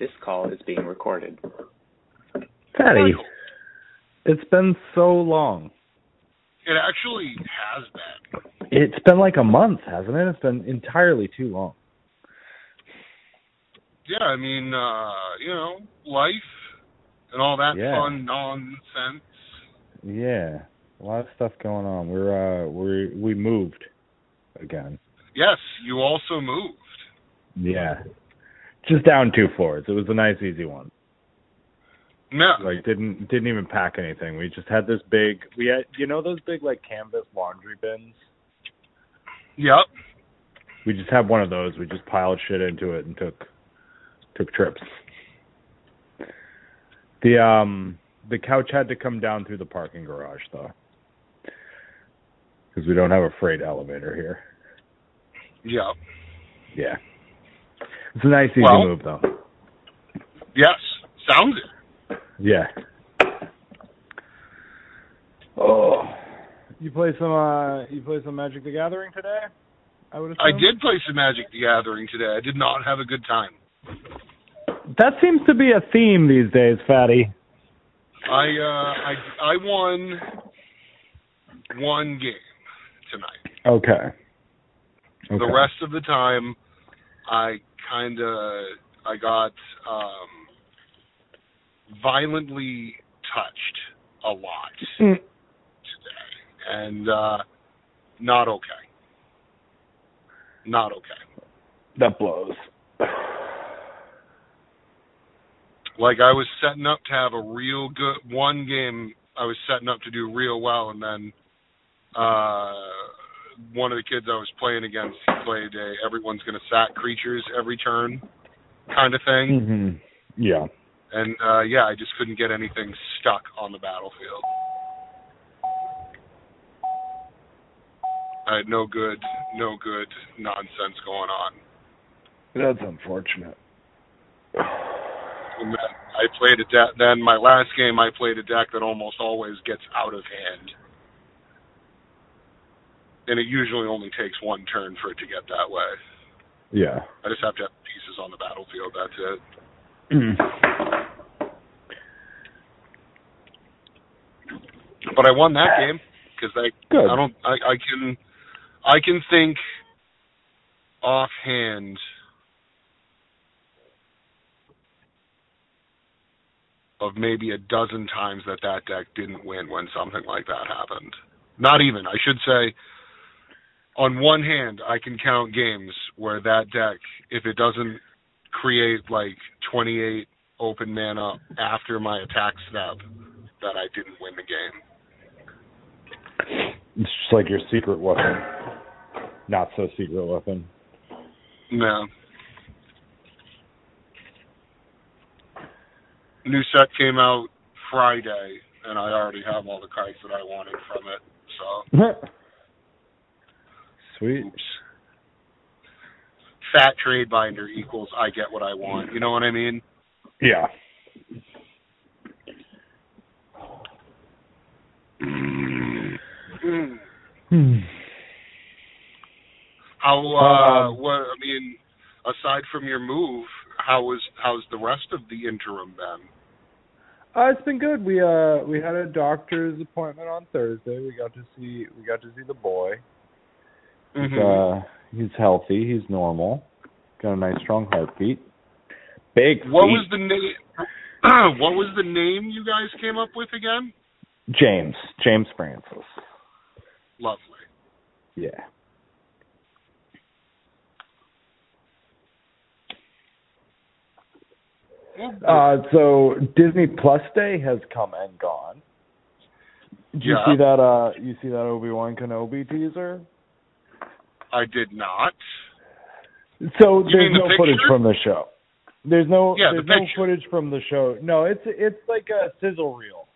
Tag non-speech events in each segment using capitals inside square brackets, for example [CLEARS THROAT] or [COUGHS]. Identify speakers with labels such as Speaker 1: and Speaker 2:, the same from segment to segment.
Speaker 1: This call is being recorded.
Speaker 2: Patty, it's been so long.
Speaker 3: It actually has been.
Speaker 2: It's been like a month, hasn't it? It's been entirely too long.
Speaker 3: Yeah, I mean, uh, you know, life and all that
Speaker 2: Yeah.
Speaker 3: fun nonsense.
Speaker 2: Yeah, a lot of stuff going on. We're uh, we we moved again.
Speaker 3: Yes, you also moved.
Speaker 2: Yeah, just down two floors. It was a nice, easy one.
Speaker 3: No.
Speaker 2: Like didn't didn't even pack anything. We just had this big. We had you know those big like canvas laundry bins.
Speaker 3: Yep.
Speaker 2: We just had one of those. We just piled shit into it and took took trips. The um the couch had to come down through the parking garage though. Cuz we don't have a freight elevator here.
Speaker 3: Yep.
Speaker 2: Yeah. It's a nice easy
Speaker 3: Well-
Speaker 2: move though.
Speaker 3: Yes. Sounds it.
Speaker 2: Yeah. Oh. You play some uh you play some Magic the Gathering today? I would assume.
Speaker 3: I did play some Magic the Gathering today. I did not have a good time.
Speaker 2: That seems to be a theme these days, Fatty.
Speaker 3: I uh I I won one game tonight.
Speaker 2: Okay. Okay.
Speaker 3: The rest of the time I kind of I got um violently touched a lot
Speaker 2: Mm.
Speaker 3: today and uh not okay. Not okay.
Speaker 2: that blows. [SIGHS]
Speaker 3: Like I was setting up to have a real good one game I was setting up to do real well and then uh one of the kids I was playing against he played a everyone's gonna sack creatures every turn kind of thing.
Speaker 2: Mhm. Yeah.
Speaker 3: And uh yeah, I just couldn't get anything stuck on the battlefield. I had no good no good nonsense going on.
Speaker 2: That's unfortunate.
Speaker 3: And then I played a deck then my last game I played a deck that almost always gets out of hand. And it usually only takes one turn for it to get that way.
Speaker 2: Yeah.
Speaker 3: I just have to have pieces on the battlefield, that's it. [CLEARS THROAT] But I won that game because I
Speaker 2: Good.
Speaker 3: I don't I, I can I can think offhand of maybe a dozen times that that deck didn't win when something like that happened. Not even. I should say on one hand I can count games where that deck if it doesn't create like 28 open mana after my attack step that I didn't win the game.
Speaker 2: It's just like your secret weapon. Not so secret weapon.
Speaker 3: No. New set came out Friday, and I already have all the cards that I wanted from it. So, [LAUGHS]
Speaker 2: Sweet.
Speaker 3: oops. Fat trade binder equals I get what I want. You know what I mean?
Speaker 2: Yeah. Hmm.
Speaker 3: How? Uh,
Speaker 2: Um,
Speaker 3: what? I mean, aside from your move, how was how's the rest of the interim been?
Speaker 2: Uh, it's been good. We uh we had a doctor's appointment on Thursday. We got to see we got to see the boy. He's
Speaker 3: Mhm.
Speaker 2: uh he's healthy, he's normal. Got a nice strong heartbeat. Big
Speaker 3: What
Speaker 2: feet.
Speaker 3: was the name? [CLEARS THROAT] what was the name you guys came up with again?
Speaker 2: James. James Francis.
Speaker 3: Lovely.
Speaker 2: Yeah. Uh so Disney Plus Day has come and gone. Did you see that uh you see that Obi Wan Kenobi teaser?
Speaker 3: I did not.
Speaker 2: So
Speaker 3: You
Speaker 2: there's
Speaker 3: the
Speaker 2: no footage from the show. There's no
Speaker 3: Yeah, the
Speaker 2: no footage from the show. No, it's it's like a sizzle reel.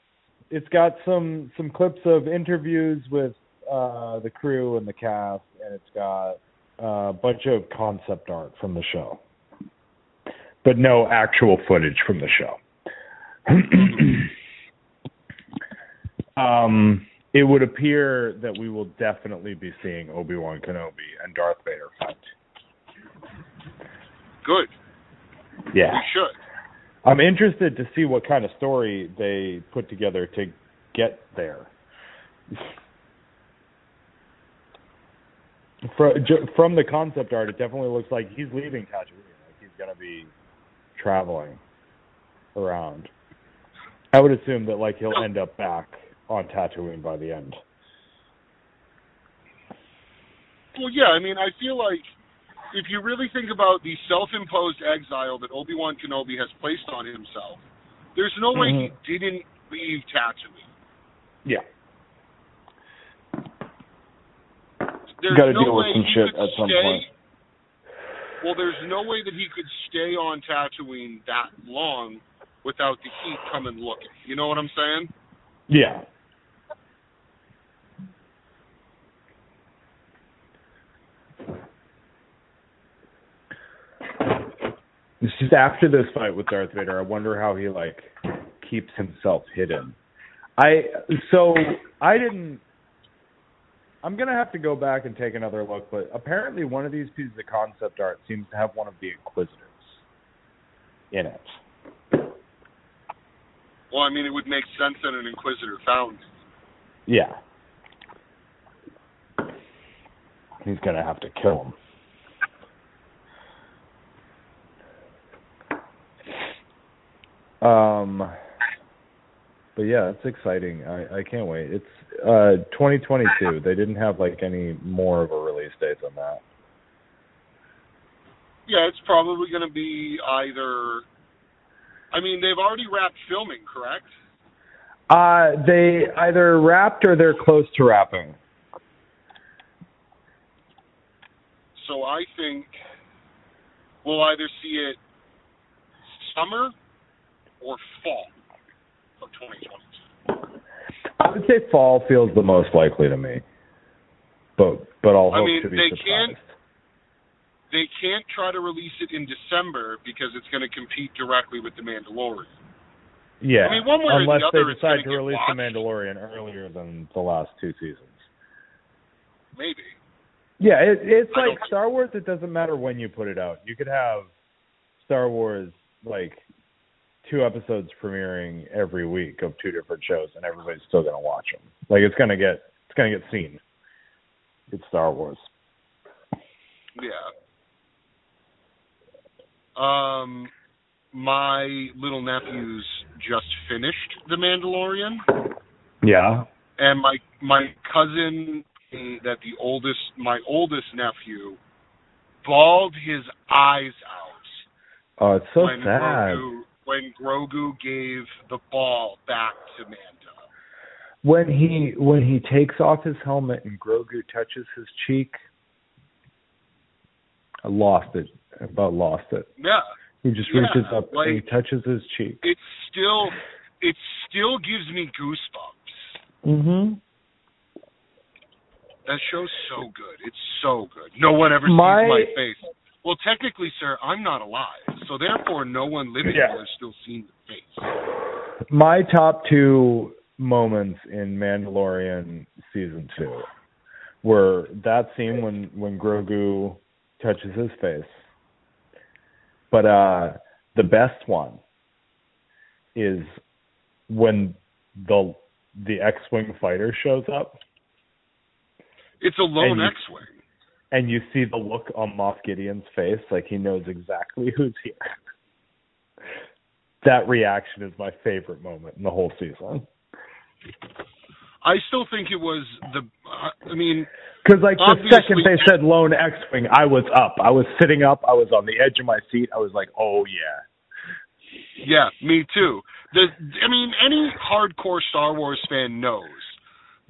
Speaker 2: It's got some some clips of interviews with uh the crew and the cast and it's got uh, a bunch of concept art from the show. But no actual footage from the show. [CLEARS THROAT] um it would appear that we will definitely be seeing Obi-Wan Kenobi and Darth Vader fight.
Speaker 3: Good.
Speaker 2: Yeah.
Speaker 3: We should.
Speaker 2: I'm interested to see what kind of story they put together to get there. From the concept art, it definitely looks like he's leaving Tatooine. Like he's going to be traveling around. I would assume that like he'll end up back on Tatooine by the end.
Speaker 3: Well, yeah. I mean, I feel like if you really think about the self-imposed exile that Obi-Wan Kenobi has placed on himself, there's no mm-hmm. way he didn't leave Tatooine.
Speaker 2: Yeah.
Speaker 3: There's
Speaker 2: got to
Speaker 3: no
Speaker 2: deal with some shit at some
Speaker 3: stay,
Speaker 2: point.
Speaker 3: Well, there's no way that he could stay on Tatooine that long without the heat coming looking. You know what I'm saying?
Speaker 2: Yeah. Is after this fight with Darth Vader. I wonder how he like keeps himself hidden. I so I didn't. I'm gonna have to go back and take another look, but apparently one of these pieces of concept art seems to have one of the Inquisitors in it.
Speaker 3: Well, I mean, it would make sense that an Inquisitor found.
Speaker 2: Yeah. He's gonna have to kill him. Um, but yeah, it's exciting. I I can't wait. It's uh 2022. They didn't have like any more of a release date than that.
Speaker 3: Yeah, it's probably going to be either. I mean, they've already wrapped filming, correct?
Speaker 2: Uh, they either wrapped or they're close to wrapping.
Speaker 3: So I think we'll either see it summer or fall of 2022? I
Speaker 2: would say fall feels the most likely to me, but but I'll hope
Speaker 3: I mean,
Speaker 2: to be
Speaker 3: they
Speaker 2: surprised.
Speaker 3: Can't, they can't try to release it in December because it's going to compete directly with The Mandalorian.
Speaker 2: Yeah,
Speaker 3: I mean, one way
Speaker 2: unless
Speaker 3: or the
Speaker 2: they
Speaker 3: other,
Speaker 2: decide to
Speaker 3: release
Speaker 2: The Mandalorian earlier than the last two seasons.
Speaker 3: Maybe.
Speaker 2: Yeah, it, it's like Star Wars. It doesn't matter when you put it out. You could have Star Wars like two episodes premiering every week of two different shows, and everybody's still gonna watch them. Like it's gonna get it's gonna get seen. It's Star Wars.
Speaker 3: Yeah. Um, my little nephews just finished The Mandalorian.
Speaker 2: Yeah.
Speaker 3: And my my cousin that the oldest my oldest nephew bawled his eyes out.
Speaker 2: Oh, it's so sad.
Speaker 3: Grogu when Grogu gave the ball back to Mando.
Speaker 2: When he when he takes off his helmet and Grogu touches his cheek, I lost it. I about lost it.
Speaker 3: Yeah.
Speaker 2: He just
Speaker 3: yeah,
Speaker 2: reaches up
Speaker 3: like,
Speaker 2: and he touches his cheek.
Speaker 3: It still it still gives me goosebumps.
Speaker 2: Mhm.
Speaker 3: That show's so good. It's so good. No one ever
Speaker 2: my,
Speaker 3: sees my face. Well, technically, sir, I'm not alive, so therefore, no one living
Speaker 2: yeah.
Speaker 3: has still seen the face.
Speaker 2: My top two moments in Mandalorian season two were that scene when when Grogu touches his face, but uh, the best one is when the the X-wing fighter shows up.
Speaker 3: It's a lone X-wing
Speaker 2: and you see the look on Moff Gideon's face, like he knows exactly who's here. that reaction is my favorite moment in the whole season.
Speaker 3: I still think it was the. I mean,
Speaker 2: because like the second they said lone X-wing, I was up. I was sitting up. I was on the edge of my seat. I was like, oh yeah.
Speaker 3: Yeah, me too. The I mean, any hardcore Star Wars fan knows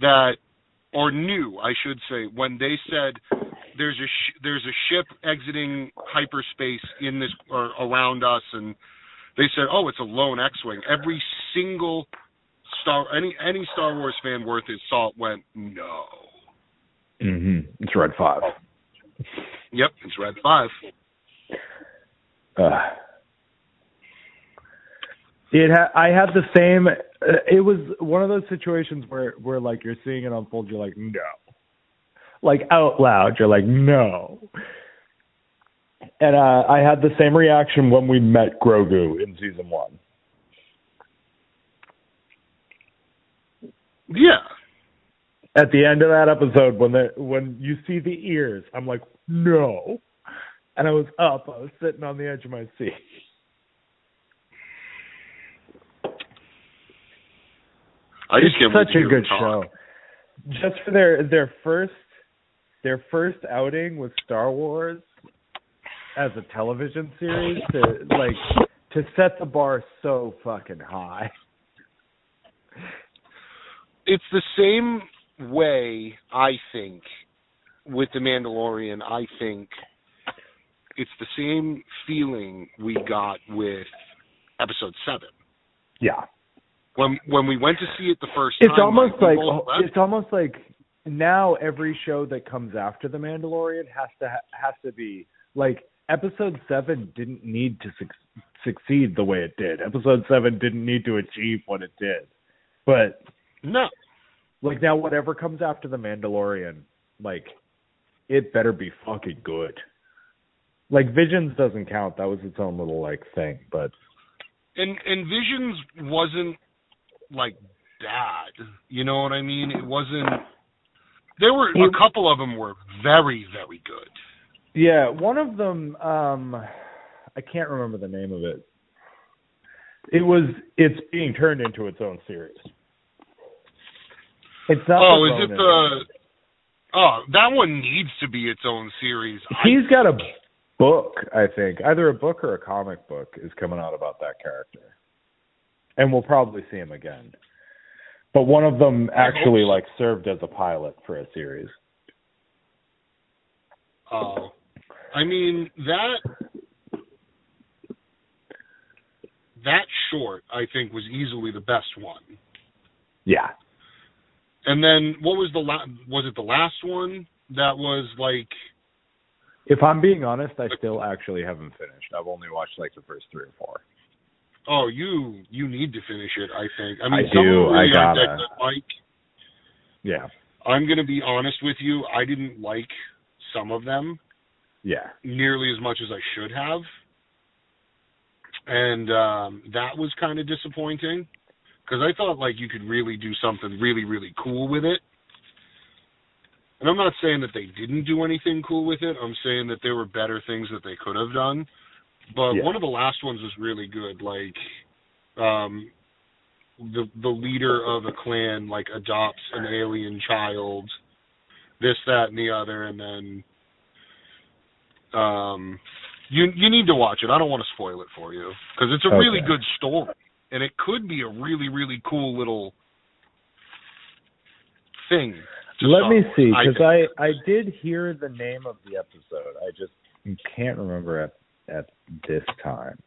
Speaker 3: that, or knew, I should say, when they said there's a sh- there's a ship exiting hyperspace in this or around us, and they said, "Oh, it's a lone X-wing." Every single Star any any Star Wars fan worth his salt went, "No."
Speaker 2: Mhm. It's Red Five.
Speaker 3: Yep, it's Red Five.
Speaker 2: Uh, it ha- I had the same. It was one of those situations where where like you're seeing it unfold, you're like, no like out loud. You're like, no. And uh, I had the same reaction when we met Grogu in season one.
Speaker 3: Yeah.
Speaker 2: At the end of that episode, when the when you see the ears, I'm like, no. And I was up. I was sitting on the edge of my seat.
Speaker 3: I just
Speaker 2: it's such a good show. Just for their their first their first outing with Star Wars as a television series to like to set the bar so fucking high.
Speaker 3: It's the same way I think with the Mandalorian. I think it's the same feeling we got with episode seven.
Speaker 2: Yeah.
Speaker 3: When when we went to see it the first
Speaker 2: It's
Speaker 3: time,
Speaker 2: almost
Speaker 3: we
Speaker 2: like it's almost like now every show that comes after the Mandalorian has to ha- has to be like episode 7 didn't need to suc- succeed the way it did. Episode 7 didn't need to achieve what it did. But
Speaker 3: no.
Speaker 2: like now whatever comes after the Mandalorian, like it better be fucking good. Like Visions doesn't count. That was its own little like thing, but
Speaker 3: And and Visions wasn't like bad. You know what I mean? It wasn't. There were a couple of them were very very good.
Speaker 2: yeah, one of them um I can't remember the name of it. It was it's being turned into its own series. It's not
Speaker 3: Oh, is it the? Oh, that one needs to be its own series.
Speaker 2: He's got a book, I think. Either a book or a comic book is coming out about that character. And we'll probably see him again. But one of them actually like served as a pilot for a series.
Speaker 3: Oh, I mean that that short I think was easily the best one.
Speaker 2: Yeah.
Speaker 3: And then what was the la- was it the last one that was like
Speaker 2: If I'm being honest, I still actually haven't finished. I've only watched like the first three or four.
Speaker 3: Oh you you need to finish it I think. I
Speaker 2: I
Speaker 3: mean some
Speaker 2: do,
Speaker 3: really
Speaker 2: I gotta.
Speaker 3: Mike.
Speaker 2: Yeah.
Speaker 3: I'm gonna be honest with you. I didn't like some of them
Speaker 2: Yeah.
Speaker 3: nearly as much as I should have, and um, that was kind of disappointing because I thought like you could really do something really really cool with it. And I'm not saying that they didn't do anything cool with it. I'm saying that there were better things that they could have done. But
Speaker 2: Yeah.
Speaker 3: one of the last ones was really good. Like, um, the the leader of a clan like adopts an alien child, this, that, and the other, and then um, you you need to watch it. I don't want to spoil it for you because it's a really good story, and it could be a really really cool little thing.
Speaker 2: Let me see, because
Speaker 3: think.
Speaker 2: I, I did hear the name of the episode. I just can't remember at at this time.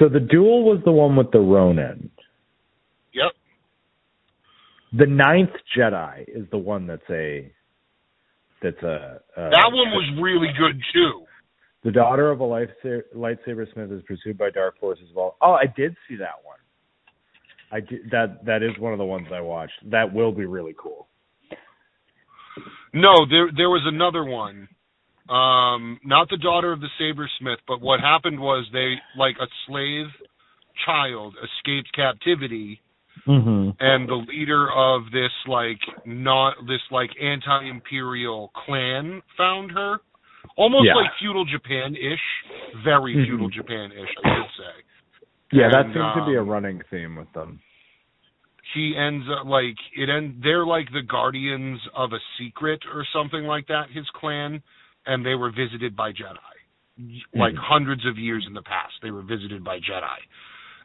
Speaker 2: So the duel was the one with the Ronin.
Speaker 3: Yep.
Speaker 2: The Ninth Jedi is the one that's a that's a, a
Speaker 3: That one was really good too.
Speaker 2: the daughter of a lightsaber, lightsaber smith is pursued by dark forces. Of all, oh, I did see that one. I did, that that is one of the ones I watched. That will be really cool.
Speaker 3: No, there there was another one. Um, not the daughter of the sabersmith, but what happened was they like a slave child escaped captivity
Speaker 2: Mm-hmm.
Speaker 3: and the leader of this like not this like anti-imperial clan found her almost
Speaker 2: Yeah.
Speaker 3: like feudal japan-ish very
Speaker 2: Mhm.
Speaker 3: feudal japan-ish i should say
Speaker 2: Yeah, that
Speaker 3: And,
Speaker 2: seems to be a
Speaker 3: um,
Speaker 2: running theme with them.
Speaker 3: he ends up like it end they're like the guardians of a secret or something like that his clan and they were visited by jedi like
Speaker 2: Mhm.
Speaker 3: hundreds of years in the past they were visited by jedi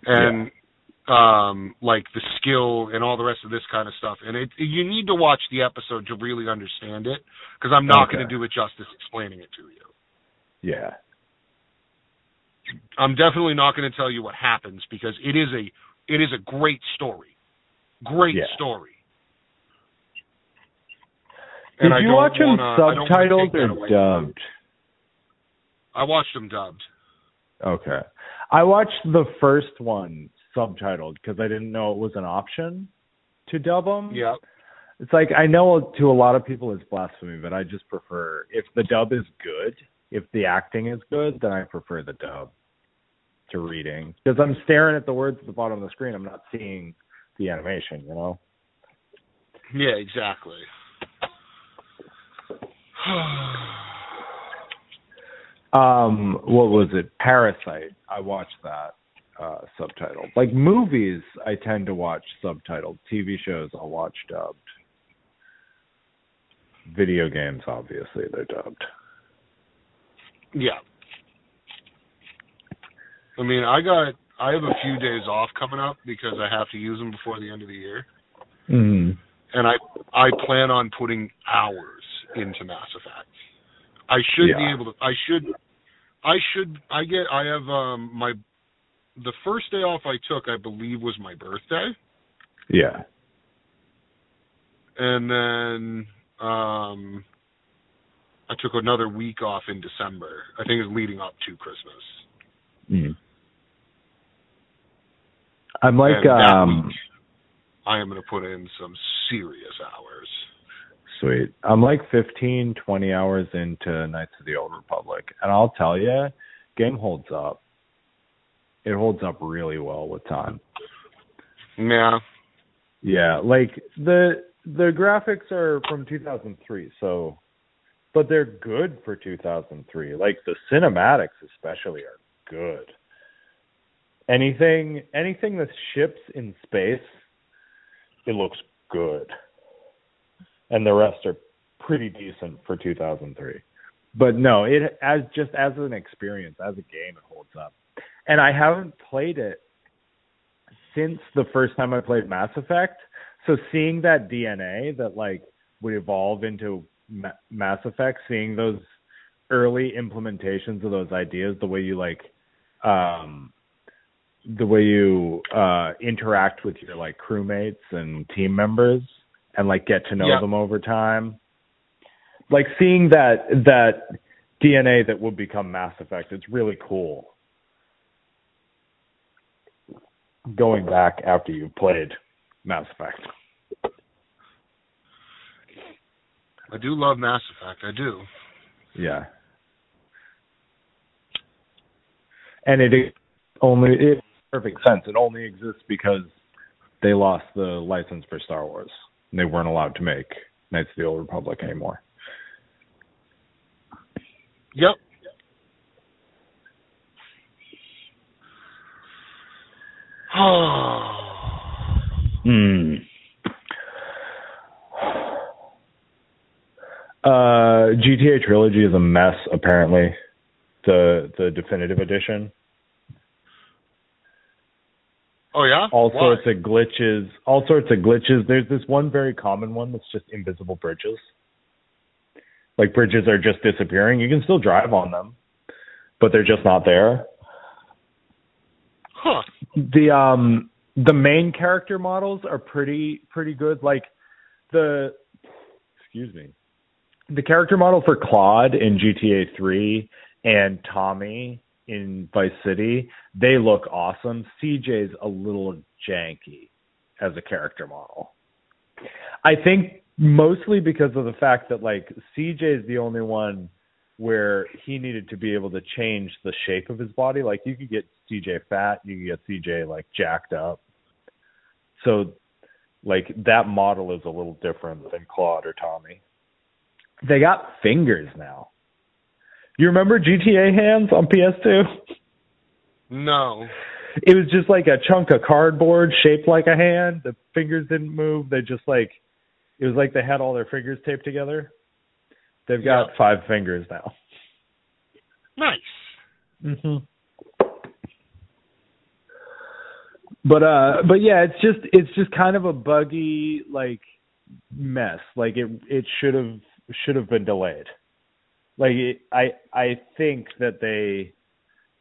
Speaker 3: and um like the skill and all the rest of this kind of stuff and it you need to watch the episode to really understand it because i'm not
Speaker 2: Okay.
Speaker 3: going to do it justice explaining it to you
Speaker 2: Yeah.
Speaker 3: i'm definitely not going to tell you what happens because it is a it is a great story great
Speaker 2: Yeah.
Speaker 3: story
Speaker 2: Did you watch them
Speaker 3: wanna-
Speaker 2: subtitled or dubbed?
Speaker 3: i watched them dubbed
Speaker 2: Okay. I watched the first one subtitled because I didn't know it was an option to dub them.
Speaker 3: yeah
Speaker 2: It's like I know to a lot of people it's blasphemy, but I just prefer if the dub is good, if the acting is good, then I prefer the dub to reading because I'm staring at the words at the bottom of the screen. I'm not seeing the animation, you know.
Speaker 3: Yeah, exactly. [SIGHS]
Speaker 2: um, what was it? Parasite. I watched that uh subtitled. Like movies, I tend to watch subtitled. TV shows, I'll watch dubbed. Video games, obviously, they're dubbed.
Speaker 3: Yeah. I mean, I got I have a few days off coming up because I have to use them before the end of the year.
Speaker 2: Mm-hmm.
Speaker 3: And I I plan on putting hours into Mass Effect. I should
Speaker 2: Yeah.
Speaker 3: be able to I should I should I get I have um my the first day off I took I believe was my birthday
Speaker 2: Yeah.
Speaker 3: and then um I took another week off in December. I think it's leading up to Christmas.
Speaker 2: Mm. I'm like um
Speaker 3: I am going to put in some serious hours.
Speaker 2: sweet. I'm like 15, 20 hours into Knights of the Old Republic, and I'll tell you, game holds up. It holds up really well with time.
Speaker 3: Yeah.
Speaker 2: Yeah, like the the graphics are from 2003, so but they're good for 2003. Like the cinematics especially are good. Anything anything that ships in space it looks good. And the rest are pretty decent for 2003. But no, it as just as an experience, as a game it holds up. And I haven't played it since the first time I played Mass Effect. So seeing that DNA that like would evolve into Ma- Mass Effect, seeing those early implementations of those ideas, the way you like, um, the way you uh interact with your like crewmates and team members, and like get to know
Speaker 3: Yeah.
Speaker 2: them over time. Like seeing that that DNA that would become Mass Effect, it's really cool. Going back after you played Mass Effect.
Speaker 3: I do love Mass Effect. I do.
Speaker 2: Yeah. And it only it perfect sense. It only exists because they lost the license for Star Wars. And they weren't allowed to make Knights of the Old Republic anymore.
Speaker 3: Yep. [SIGHS]
Speaker 2: Hmm. Uh, GTA Trilogy is a mess. Apparently, the the definitive edition.
Speaker 3: Oh yeah.
Speaker 2: all
Speaker 3: Why?
Speaker 2: sorts of glitches, all sorts of glitches. There's this one very common one that's just invisible bridges. Like bridges are just disappearing. You can still drive on them, but they're just not there.
Speaker 3: Huh.
Speaker 2: The um the main character models are pretty pretty good. Like the excuse me. The character model for Claude in GTA 3 and Tommy in Vice City, they look awesome. CJ's a little janky as a character model. I think mostly because of the fact that like CJ is the only one where he needed to be able to change the shape of his body. Like you could get CJ fat, you could get CJ like jacked up. So like that model is a little different than Claude or Tommy. They got fingers now. You remember GTA hands on PS2?
Speaker 3: No.
Speaker 2: It was just like a chunk of cardboard shaped like a hand. The fingers didn't move. They just like it was like they had all their fingers taped together. They've got
Speaker 3: Yeah.
Speaker 2: five fingers now.
Speaker 3: Nice.
Speaker 2: Mm-hmm. But uh, but yeah, it's just it's just kind of a buggy like mess. Like it it should have should have been delayed. Like I I think that they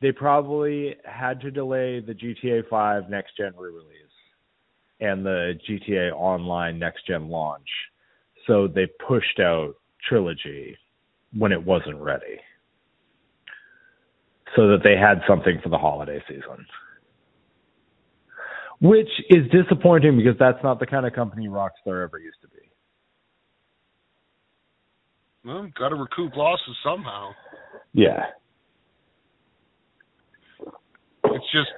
Speaker 2: they probably had to delay the GTA 5 next gen re-release and the GTA Online next gen launch. So they pushed out Trilogy when it wasn't ready so that they had something for the holiday season. Which is disappointing because that's not the kind of company Rockstar ever used to be.
Speaker 3: Well, got to recoup losses somehow.
Speaker 2: Yeah.
Speaker 3: It's just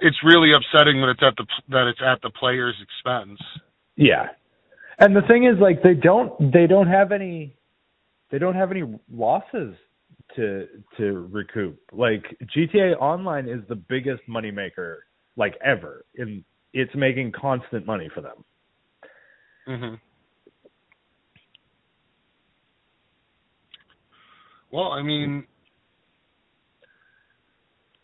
Speaker 3: it's really upsetting that it's at the that it's at the player's expense.
Speaker 2: Yeah. And the thing is like they don't they don't have any they don't have any losses to to recoup. Like GTA Online is the biggest moneymaker like ever. and it's making constant money for them.
Speaker 3: Mhm. Well, I mean,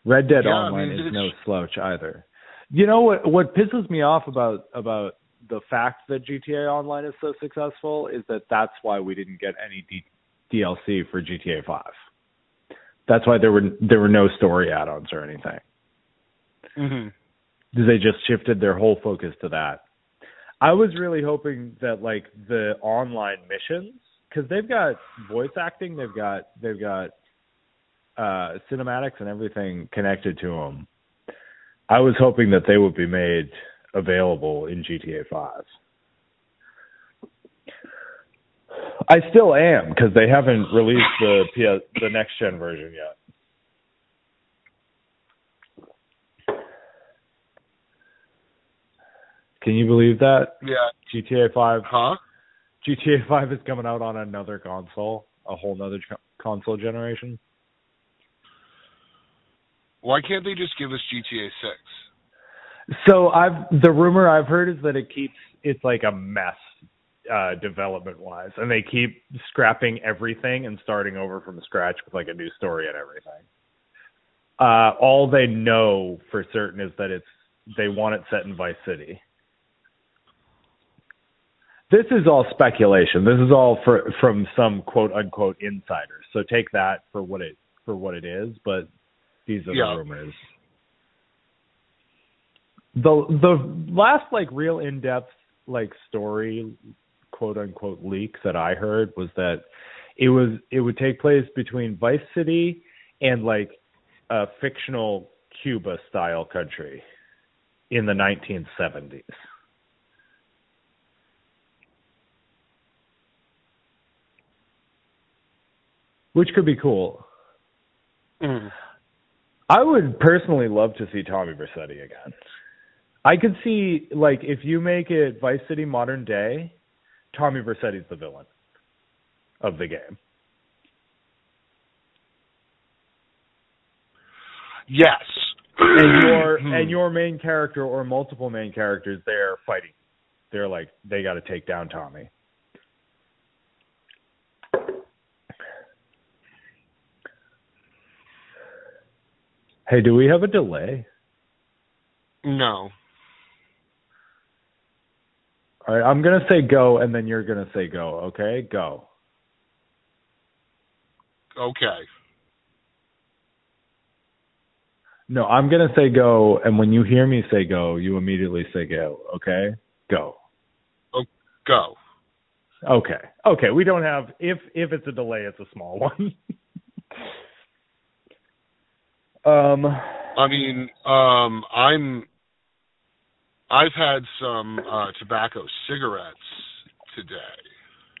Speaker 2: Red Dead
Speaker 3: Yeah, I
Speaker 2: Online
Speaker 3: mean,
Speaker 2: is no slouch either. You know what what pisses me off about about the fact that GTA Online is so successful is that that's why we didn't get any D- DLC for GTA 5. That's why there were there were no story add-ons or anything.
Speaker 3: mhm.
Speaker 2: They just shifted their whole focus to that. I was really hoping that like the online missions cuz they've got voice acting, they've got they've got uh cinematics and everything connected to them. I was hoping that they would be made available in GTA 5. I still am because they haven't released the PS, the next gen version yet. Can you believe that
Speaker 3: Yeah.
Speaker 2: GTA 5
Speaker 3: Huh?
Speaker 2: GTA [LAUGHS] 5 is coming out on another console, a whole nother co- console generation?
Speaker 3: Why can't they just give us GTA 6?
Speaker 2: So I've the rumor I've heard is that it keeps it's like a mess uh development wise and they keep scrapping everything and starting over from scratch with like a new story and everything. Uh all they know for certain is that it's they want it set in Vice City. This is all speculation. This is all for, from some quote unquote insiders. So take that for what it for what it is, but these are
Speaker 3: Yeah.
Speaker 2: the rumors. The the last like real in depth like story quote unquote leak that I heard was that it was it would take place between Vice City and like a fictional Cuba style country in the 1970s. Which could be cool.
Speaker 3: Mm.
Speaker 2: I would personally love to see Tommy Vercetti again. I could see like if you make it Vice City modern day, Tommy Vercetti's the villain of the game.
Speaker 3: Yes.
Speaker 2: And your [CLEARS THROAT]
Speaker 3: Hmm.
Speaker 2: and your main character or multiple main characters they're fighting. They're like they got to take down Tommy. Hey, do we have a delay?
Speaker 3: no.
Speaker 2: All right, I'm gonna say go, and then you're gonna say go. Okay, go.
Speaker 3: Okay.
Speaker 2: No, I'm gonna say go, and when you hear me say go, you immediately say go. Okay, go.
Speaker 3: Oh, go.
Speaker 2: Okay, okay. We don't have if if it's a delay, it's a small [LAUGHS] one. Um,
Speaker 3: I mean, um, I'm. I've had some uh, tobacco cigarettes today.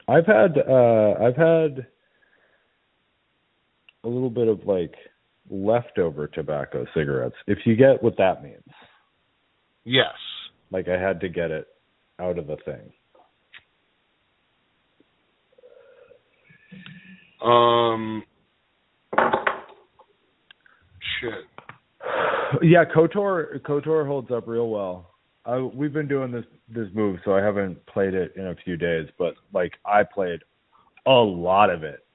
Speaker 2: I've had uh I've had a little bit of like leftover tobacco cigarettes. If you get what that means,
Speaker 3: Yes.
Speaker 2: like I had to get it out of the thing.
Speaker 3: Um. Shit.
Speaker 2: Yeah, Kotor Kotor holds up real well. I, we've been doing this this move, so I haven't played it in a few days, but like I played a lot of it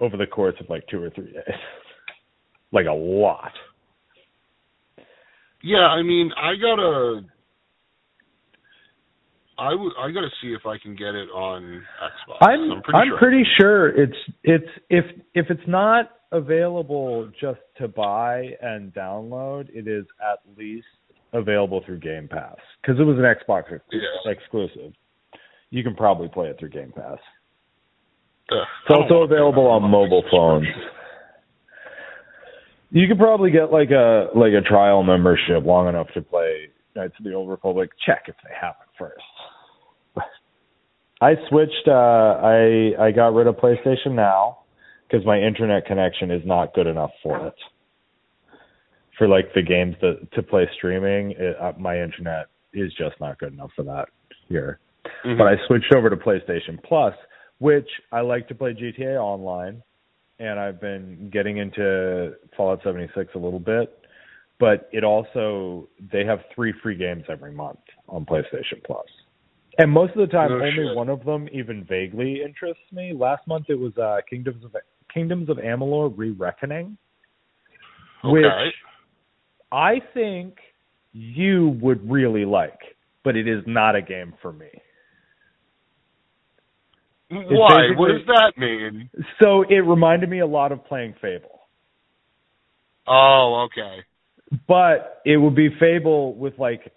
Speaker 2: over the course of like two or three days, [LAUGHS] like a lot.
Speaker 3: Yeah, I mean, I gotta. I would. I gotta see if I can get it on Xbox.
Speaker 2: I'm
Speaker 3: pretty
Speaker 2: I'm
Speaker 3: sure.
Speaker 2: pretty sure it's it's if if it's not available just to buy and download, it is at least available through Game Pass because it was an Xbox ex-
Speaker 3: Yeah.
Speaker 2: exclusive. You can probably play it through Game Pass.
Speaker 3: Ugh,
Speaker 2: It's also available on mobile phones. You could probably get like a like a trial membership long enough to play Knights of the Old Republic. Check if they have it first. I switched. uh I I got rid of PlayStation Now, because my internet connection is not good enough for it. For like the games that to play streaming, it, uh, my internet is just not good enough for that here.
Speaker 3: Mhm.
Speaker 2: But I switched over to PlayStation Plus, which I like to play GTA online, and I've been getting into Fallout 76 a little bit. But it also they have three free games every month on PlayStation Plus, and most of the time
Speaker 3: No
Speaker 2: only
Speaker 3: shit.
Speaker 2: one of them even vaguely interests me. Last month it was uh, Kingdoms of Kingdoms of Amalur: Re-Reckoning, which. I think you would really like, but it is not a game for me.
Speaker 3: Why? What does that mean?
Speaker 2: So it reminded me a lot of playing Fable.
Speaker 3: Oh, okay.
Speaker 2: But it would be Fable with like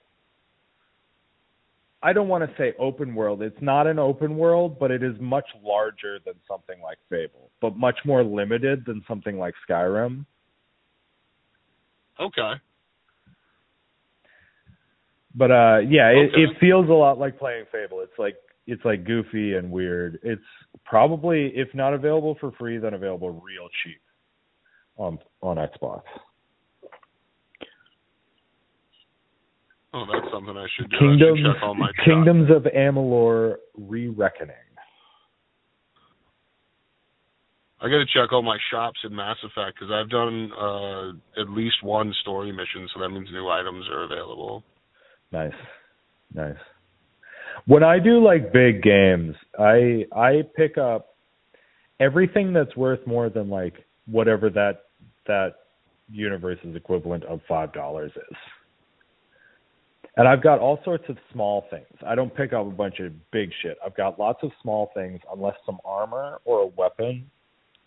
Speaker 2: I don't want to say open world. It's not an open world, but it is much larger than something like Fable, but much more limited than something like Skyrim.
Speaker 3: Okay.
Speaker 2: But uh yeah, it, it feels a lot like playing Fable. It's like it's like goofy and weird. It's probably if not available for free, then available real cheap on on Xbox.
Speaker 3: Oh, that's something I should do. I
Speaker 2: Kingdoms
Speaker 3: should check all my
Speaker 2: Kingdoms of Amalur Re-Reckoning.
Speaker 3: I got to check all my shops in Mass Effect because I've done uh, at least one story mission, so that means new items are available.
Speaker 2: Nice. Nice. When I do like big games, I I pick up everything that's worth more than like whatever that that universe's equivalent of five dollars is. And I've got all sorts of small things. I don't pick up a bunch of big shit. I've got lots of small things unless some armor or a weapon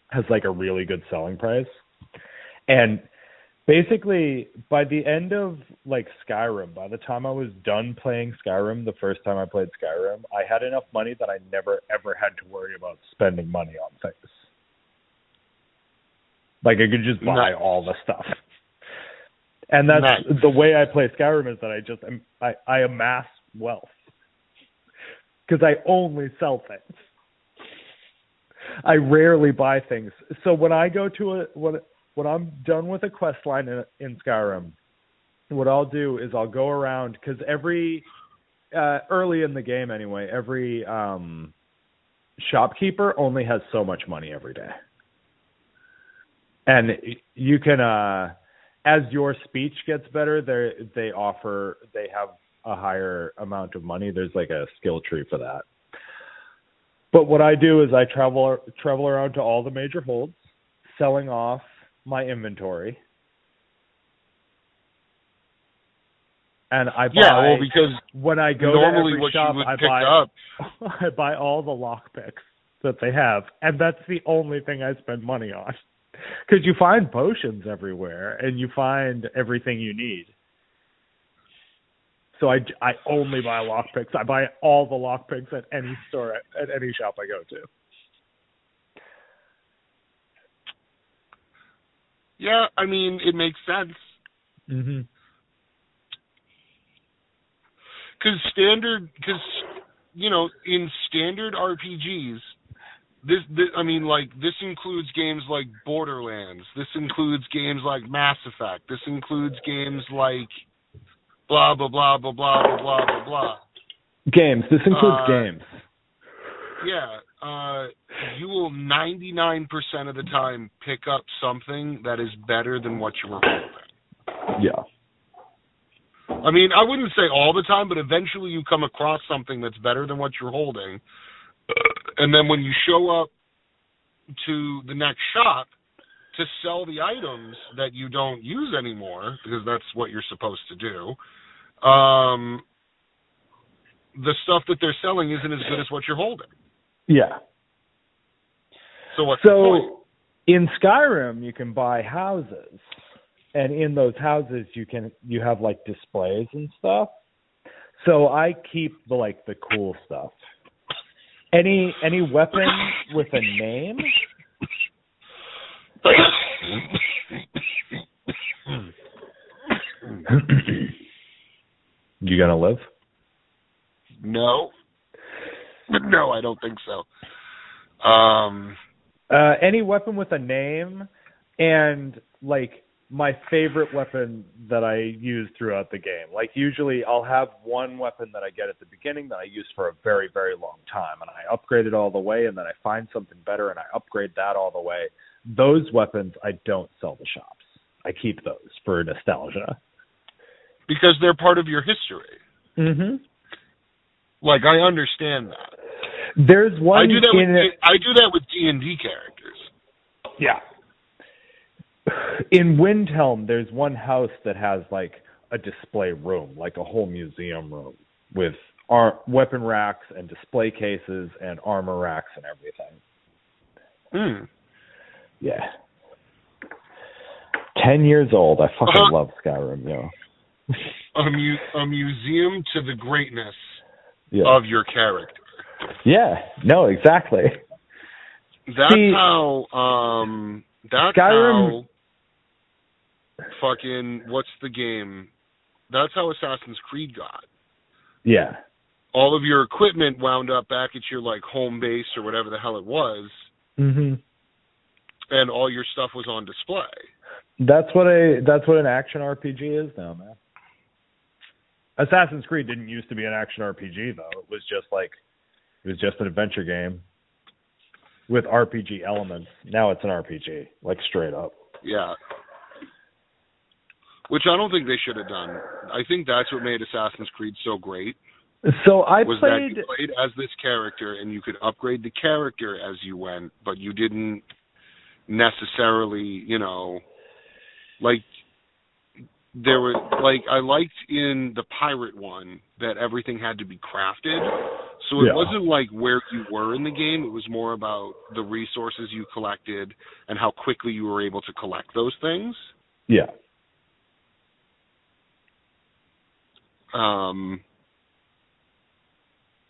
Speaker 2: has like a really good selling price. And basically by the end of like Skyrim, by the time I was done playing Skyrim the first time I played Skyrim, I had enough money that I never ever had to worry about spending money on things. Like I could just buy all the stuff. And that's
Speaker 3: Nice.
Speaker 2: the way I play Skyrim is that I just I I amass wealth because I only sell things. I rarely buy things. So when I go to a when when I'm done with a quest line in, in Skyrim, what I'll do is I'll go around because every uh, early in the game anyway, every um, shopkeeper only has so much money every day, and you can uh, as your speech gets better, they they offer they have a higher amount of money. There's like a skill tree for that. But what I do is I travel travel around to all the major holds, selling off my inventory. And I buy
Speaker 3: Yeah, well, because
Speaker 2: when I go
Speaker 3: normally
Speaker 2: to every
Speaker 3: what
Speaker 2: shop,
Speaker 3: you would
Speaker 2: I
Speaker 3: pick
Speaker 2: buy
Speaker 3: up, [LAUGHS]
Speaker 2: I buy all the lockpicks that they have, and that's the only thing I spend money on. Because you find potions everywhere, and you find everything you need. So I, I only buy lockpicks. I buy all the lockpicks at any store at, at any shop I go to.
Speaker 3: yeah, I mean, it makes sense.
Speaker 2: Mm-hmm.
Speaker 3: because standard because you know in standard rpgs this, this i mean like this includes games like borderlands this includes games like mass effect this includes games like blah blah blah blah blah blah blah blah blah
Speaker 2: Games. This includes
Speaker 3: Uh,
Speaker 2: games.
Speaker 3: yeah uh you will 99% of the time pick up something that is better than what you were holding
Speaker 2: Yeah.
Speaker 3: I mean, I wouldn't say all the time, but eventually you come across something that's better than what you're holding. And then when you show up to the next shop to sell the items that you don't use anymore, because that's what you're supposed to do, um, the stuff that they're selling isn't as good as what you're holding.
Speaker 2: Yeah.
Speaker 3: So what's?
Speaker 2: So in Skyrim, you can buy houses, and in those houses, you can you have like displays and stuff. So I keep the like the cool stuff. Any any weapon with a name? you gonna live?
Speaker 3: no. No, I don't think so. Um,
Speaker 2: Uh, any weapon with a name and like my favorite weapon that I use throughout the game. Like usually I'll have one weapon that I get at the beginning that I use for a very very long time and I upgrade it all the way and then I find something better and I upgrade that all the way. Those weapons I don't sell the shops. I keep those for nostalgia.
Speaker 3: Because they're part of your history.
Speaker 2: Mhm.
Speaker 3: Like I understand that.
Speaker 2: There's one
Speaker 3: I do that with
Speaker 2: in
Speaker 3: I do that with D and D characters.
Speaker 2: Yeah. In Windhelm, there's one house that has like a display room, like a whole museum room with ar- weapon racks and display cases and armor racks and everything.
Speaker 3: Hmm.
Speaker 2: Yeah. Ten years old. I fucking
Speaker 3: Uh-huh.
Speaker 2: love Skyrim, yo.
Speaker 3: A mu- a museum to the greatness
Speaker 2: Yeah.
Speaker 3: of your character.
Speaker 2: yeah. No, exactly.
Speaker 3: That's
Speaker 2: See-
Speaker 3: how um that's
Speaker 2: Skyrim-
Speaker 3: how fucking what's the game? That's how Assassin's Creed got.
Speaker 2: Yeah.
Speaker 3: All of your equipment wound up back at your like home base or whatever the hell it was,
Speaker 2: Mhm.
Speaker 3: and all your stuff was on display.
Speaker 2: That's what a that's what an action RPG is now, man. Assassin's Creed didn't used to be an action RPG though. It was just like it was just an adventure game with RPG elements. Now it's an RPG, like straight up.
Speaker 3: Yeah. Which I don't think they should have done. I think that's what made Assassin's Creed so great
Speaker 2: So I
Speaker 3: was
Speaker 2: played
Speaker 3: that you played as this character and you could upgrade the character as you went, but you didn't necessarily, you know, like there were like I liked in the pirate one that everything had to be crafted. So it
Speaker 2: Yeah.
Speaker 3: wasn't like where you were in the game, it was more about the resources you collected and how quickly you were able to collect those things.
Speaker 2: yeah.
Speaker 3: Um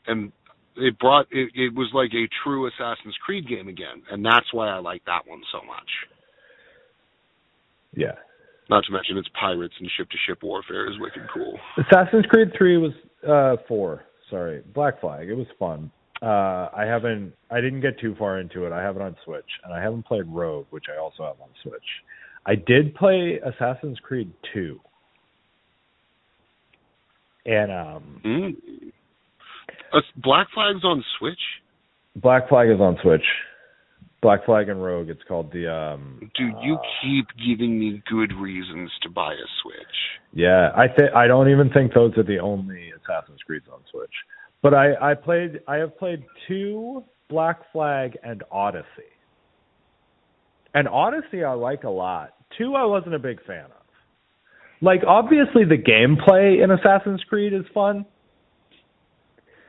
Speaker 3: and it brought it, it was like a true Assassin's Creed game again, and that's why I like that one so much.
Speaker 2: Yeah.
Speaker 3: Not to mention it's pirates and ship to ship warfare is wicked cool.
Speaker 2: Assassin's Creed 3 was uh 4. Sorry. Black Flag. It was fun. Uh I haven't I didn't get too far into it. I have it on Switch and I haven't played Rogue, which I also have on Switch. I did play Assassin's Creed 2. And um
Speaker 3: Mm. Uh, Black Flag's on Switch,
Speaker 2: Black Flag is on Switch. Black Flag and Rogue. It's called the um
Speaker 3: dude. You
Speaker 2: uh,
Speaker 3: keep giving me good reasons to buy a Switch.
Speaker 2: Yeah, I think I don't even think those are the only Assassin's Creeds on Switch. But I I played I have played two Black Flag and Odyssey. And Odyssey I like a lot. Two I wasn't a big fan of. Like obviously the gameplay in Assassin's Creed is fun.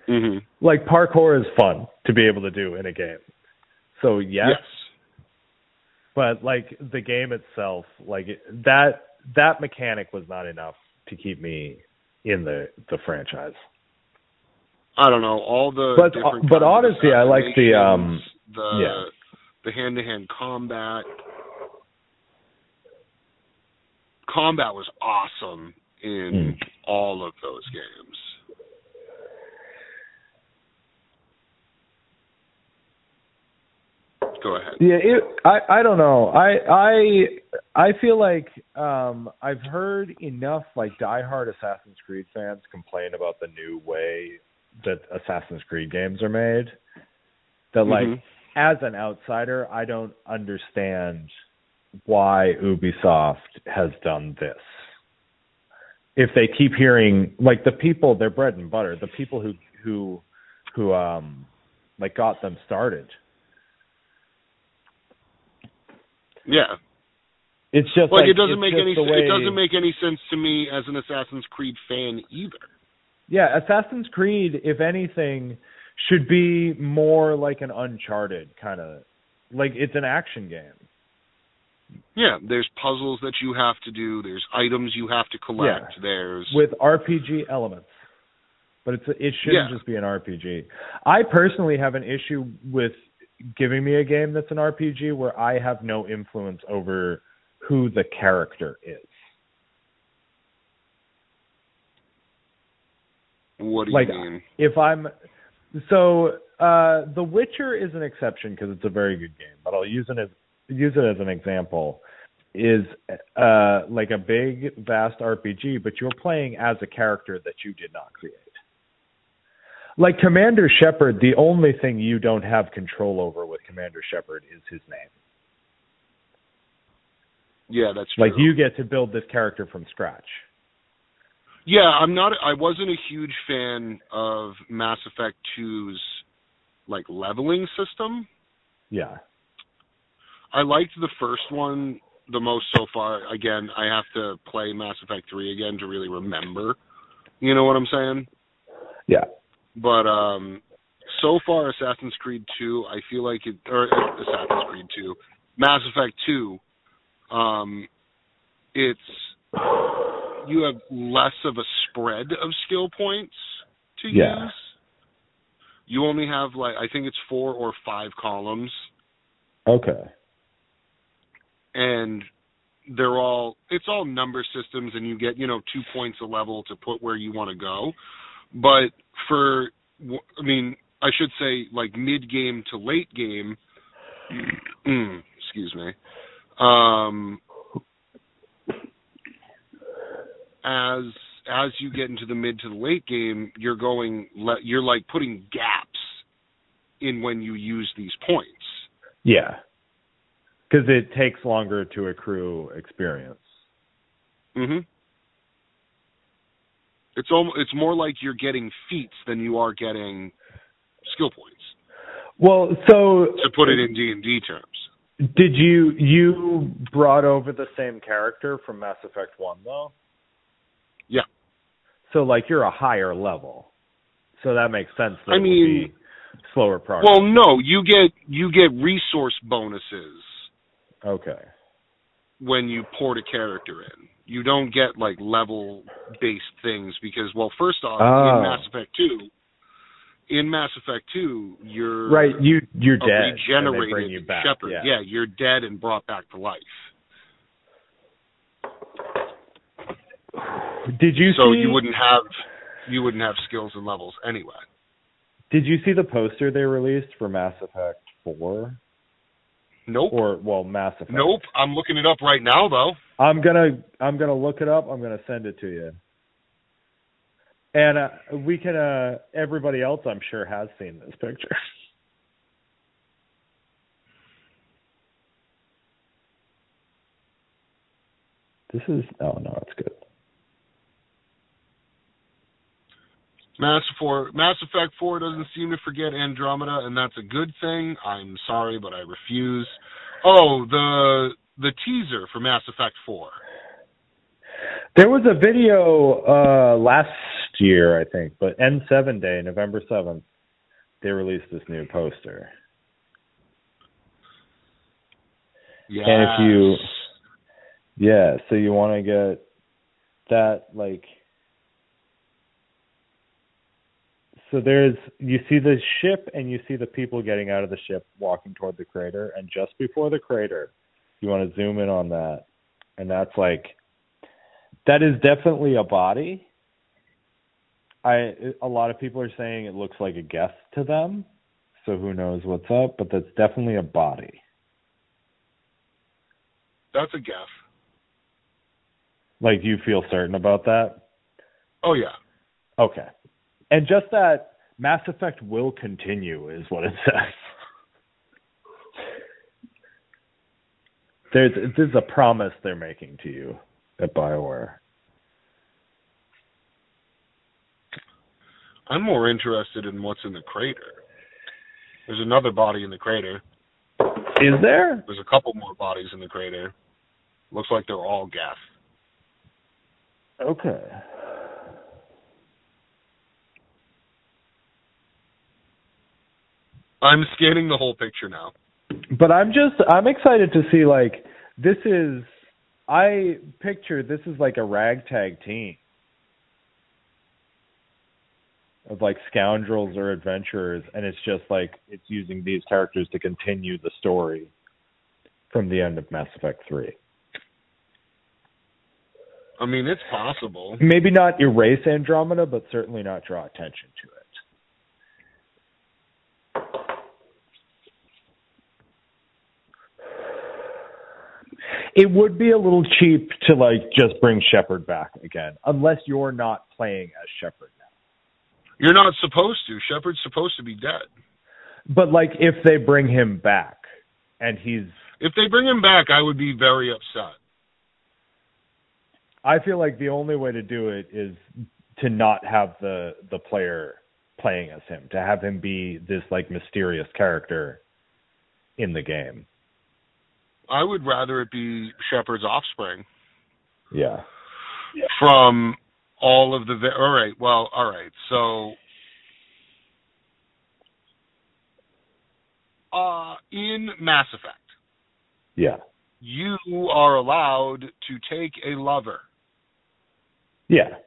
Speaker 3: hmm
Speaker 2: Like parkour is fun to be able to do in a game. So yes,
Speaker 3: Yes.
Speaker 2: but like the game itself, like that that mechanic was not enough to keep me in the the franchise.
Speaker 3: I don't know all the
Speaker 2: But-
Speaker 3: different
Speaker 2: but Odyssey, I like the, um,
Speaker 3: the
Speaker 2: yeah.
Speaker 3: the hand to hand combat. Combat was awesome in
Speaker 2: Mm.
Speaker 3: all of those games. Go ahead.
Speaker 2: Yeah, it, I I don't know. I I I feel like um I've heard enough like diehard Assassin's Creed fans complain about the new way that Assassin's Creed games are made that like
Speaker 3: Mhm.
Speaker 2: as an outsider I don't understand why Ubisoft has done this. If they keep hearing like the people their bread and butter, the people who who who um like got them started
Speaker 3: Yeah.
Speaker 2: It's just
Speaker 3: Like,
Speaker 2: like,
Speaker 3: it doesn't make any
Speaker 2: way,
Speaker 3: it doesn't make any sense to me as an Assassin's Creed fan either.
Speaker 2: Yeah, Assassin's Creed, if anything, should be more like an Uncharted kind of like it's an action game.
Speaker 3: Yeah, there's puzzles that you have to do, there's items you have to collect,
Speaker 2: Yeah.
Speaker 3: there's
Speaker 2: with RPG elements. But it's it shouldn't
Speaker 3: Yeah.
Speaker 2: just be an RPG. I personally have an issue with giving me a game that's an RPG where I have no influence over who the character is.
Speaker 3: what do
Speaker 2: like,
Speaker 3: you mean?
Speaker 2: if I'm so uh, The Witcher is an exception because it's a very good game, but I'll use it as use it as an example. Is uh, like a big, vast RPG, but you're playing as a character that you did not create. Like Commander Shepard, the only thing you don't have control over with Commander Shepard is his name.
Speaker 3: Yeah, that's true.
Speaker 2: Like you get to build this character from scratch.
Speaker 3: Yeah, I'm not. I wasn't a huge fan of Mass Effect 2's like leveling system.
Speaker 2: Yeah.
Speaker 3: I liked the first one the most so far. Again, I have to play Mass Effect 3 again to really remember. You know what I'm saying?
Speaker 2: Yeah.
Speaker 3: But um so far Assassin's Creed 2, I feel like it or Assassin's Creed 2, Mass Effect 2 um it's you have less of a spread of skill points to
Speaker 2: Yeah.
Speaker 3: use. You only have like I think it's 4 or 5 columns
Speaker 2: Okay.
Speaker 3: And they're all it's all number systems and you get you know two points a level to put where you want to go but for i mean i should say like mid game to late game [CLEARS THROAT] excuse me um as as you get into the mid to the late game you're going you're like putting gaps in when you use these points
Speaker 2: Yeah. Because it takes longer to accrue experience.
Speaker 3: Mhm. It's almost it's more like you're getting feats than you are getting skill points.
Speaker 2: Well, so
Speaker 3: To put it in D and D terms.
Speaker 2: did you you brought over the same character from Mass Effect One though?
Speaker 3: Yeah.
Speaker 2: So like you're a higher level, so that makes sense. That
Speaker 3: I mean-
Speaker 2: slower progress.
Speaker 3: Well, no, you get you get resource bonuses
Speaker 2: okay.
Speaker 3: when you port a character in. You don't get like level based things because well, first off,
Speaker 2: Oh.
Speaker 3: in Mass Effect 2, in Mass Effect 2, you're
Speaker 2: Right, you you're dead.
Speaker 3: regenerated
Speaker 2: bring you back.
Speaker 3: Shepard.
Speaker 2: Yeah.
Speaker 3: you're dead and brought back to life.
Speaker 2: Did you
Speaker 3: so
Speaker 2: see?
Speaker 3: you wouldn't have you wouldn't have skills and levels anyway.
Speaker 2: Did you see the poster they released for Mass Effect Four?
Speaker 3: Nope.
Speaker 2: Or well, Mass Effect.
Speaker 3: Nope. I'm looking it up right now though.
Speaker 2: I'm gonna I'm gonna look it up. I'm gonna send it to you. And uh, we can. uh Everybody else, I'm sure, has seen this picture. [LAUGHS] This is. Oh no, it's good.
Speaker 3: Mass Four Mass Effect Four doesn't seem to forget Andromeda, and that's a good thing. I'm sorry, but I refuse. Oh, the the teaser for Mass Effect Four.
Speaker 2: There was a video uh last year, I think, but N7 Day, November seventh, they released this new poster.
Speaker 3: Yes.
Speaker 2: And if you Yeah, so you want to get that like so there's you see the ship and you see the people getting out of the ship walking toward the crater and just before the crater you want to zoom in on that and that's like that is definitely a body i a lot of people are saying it looks like a geth to them so who knows what's up but that's definitely a body
Speaker 3: that's a geth.
Speaker 2: like you feel certain about that
Speaker 3: Oh yeah.
Speaker 2: Okay. And just that Mass Effect will continue is what it [LAUGHS] says. There's this is a promise they're making to you at BioWare.
Speaker 3: I'm more interested in what's in the crater. There's another body in the crater.
Speaker 2: Is there?
Speaker 3: There's a couple more bodies in the crater. Looks like they're all geth.
Speaker 2: Okay.
Speaker 3: I'm scanning the whole picture now.
Speaker 2: But I'm just I'm excited to see like this is I picture this is like a ragtag team of like scoundrels or adventurers and it's just like it's using these characters to continue the story from the end of Mass Effect 3.
Speaker 3: I mean, it's possible.
Speaker 2: Maybe not erase Andromeda, but certainly not draw attention to it. It would be a little cheap to like just bring Shepard back again, unless you're not playing as Shepard now.
Speaker 3: You're not supposed to. Shepard's supposed to be dead.
Speaker 2: But like if they bring him back and he's
Speaker 3: If they bring him back, I would be very upset.
Speaker 2: I feel like the only way to do it is to not have the the player playing as him, to have him be this like mysterious character in the game.
Speaker 3: I would rather it be Shepard's offspring
Speaker 2: Yeah.
Speaker 3: from all of the. All right. Well, all right. So, uh, in Mass Effect,
Speaker 2: Yeah.
Speaker 3: you are allowed to take a lover,
Speaker 2: Yeah.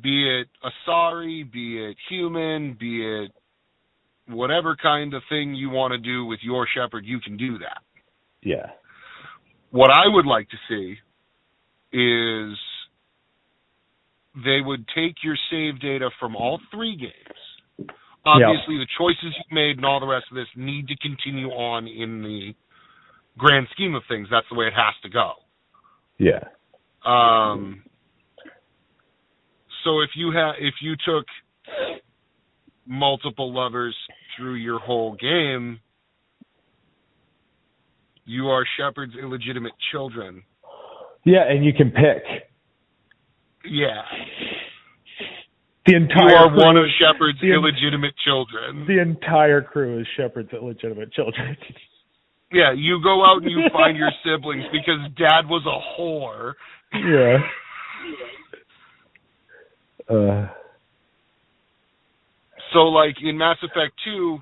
Speaker 3: be it Asari, be it human, be it whatever kind of thing you want to do with your Shepard, you can do that.
Speaker 2: Yeah.
Speaker 3: what I would like to see is they would take your save data from all three games. Obviously, the choices you made and all the rest of this need to continue on in the grand scheme of things. That's the way it has to go.
Speaker 2: Yeah.
Speaker 3: Um, so if you ha- if you took multiple lovers through your whole game, you are Shepard's illegitimate children.
Speaker 2: Yeah, and you can pick.
Speaker 3: Yeah.
Speaker 2: The entire You
Speaker 3: are
Speaker 2: crew
Speaker 3: one of Shepard's
Speaker 2: the-
Speaker 3: illegitimate children.
Speaker 2: the entire crew is Shepard's illegitimate children. [LAUGHS]
Speaker 3: Yeah, you go out and you find your siblings because dad was a whore.
Speaker 2: yeah. Uh
Speaker 3: So like in Mass Effect 2,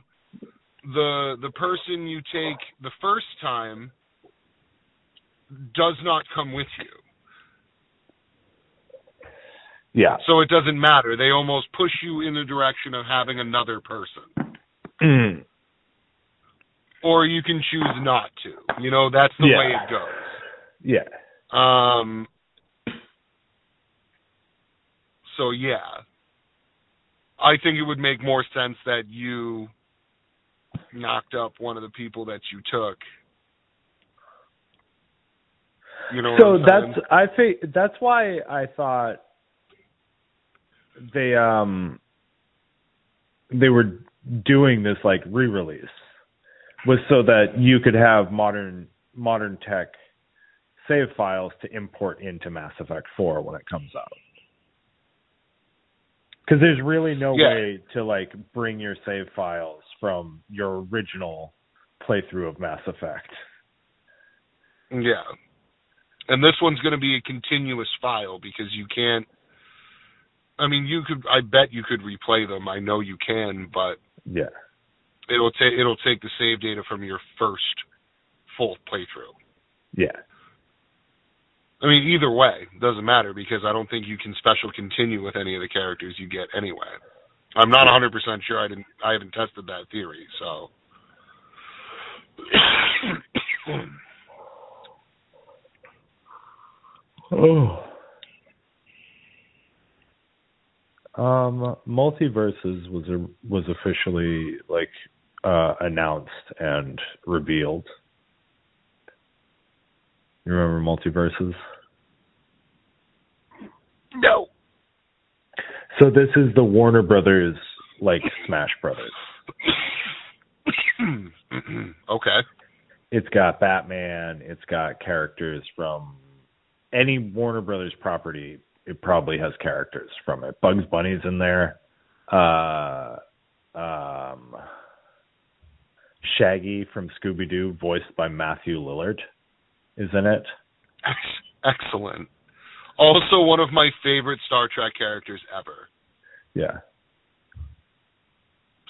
Speaker 3: the the person you take the first time does not come with you.
Speaker 2: yeah.
Speaker 3: So it doesn't matter. They almost push you in the direction of having another person.
Speaker 2: Mm.
Speaker 3: Or you can choose not to. You know, that's the
Speaker 2: Yeah.
Speaker 3: way it goes.
Speaker 2: Yeah.
Speaker 3: Um. So yeah, I think it would make more sense that you knocked up one of the people that you took. You know.
Speaker 2: so
Speaker 3: what I'm saying?
Speaker 2: that's I think that's why I thought they um they were doing this like re-release was so that you could have modern modern tech save files to import into Mass Effect 4 when it comes out. Cuz there's really no
Speaker 3: Yeah.
Speaker 2: way to like bring your save files from your original playthrough of Mass Effect.
Speaker 3: Yeah. And this one's going to be a continuous file because you can't. I mean, you could. I bet you could replay them. I know you can, but
Speaker 2: Yeah.
Speaker 3: it'll take it'll take the save data from your first full playthrough.
Speaker 2: Yeah.
Speaker 3: I mean, either way, doesn't matter because I don't think you can special continue with any of the characters you get anyway. I'm not 100% sure. I didn't. I haven't tested that theory, so.
Speaker 2: Oh. Um, MultiVersus was a, was officially like uh, announced and revealed. You remember MultiVersus?
Speaker 3: no.
Speaker 2: So this is the Warner Brothers like Smash Brothers. [CLEARS THROAT]
Speaker 3: okay.
Speaker 2: It's got Batman. It's got characters from any Warner Brothers property. It probably has characters from it. Bugs Bunny's in there. Uh, um, Shaggy from Scooby Doo, voiced by Matthew Lillard, is in it.
Speaker 3: Excellent. Also, one of my favorite Star Trek characters ever.
Speaker 2: Yeah.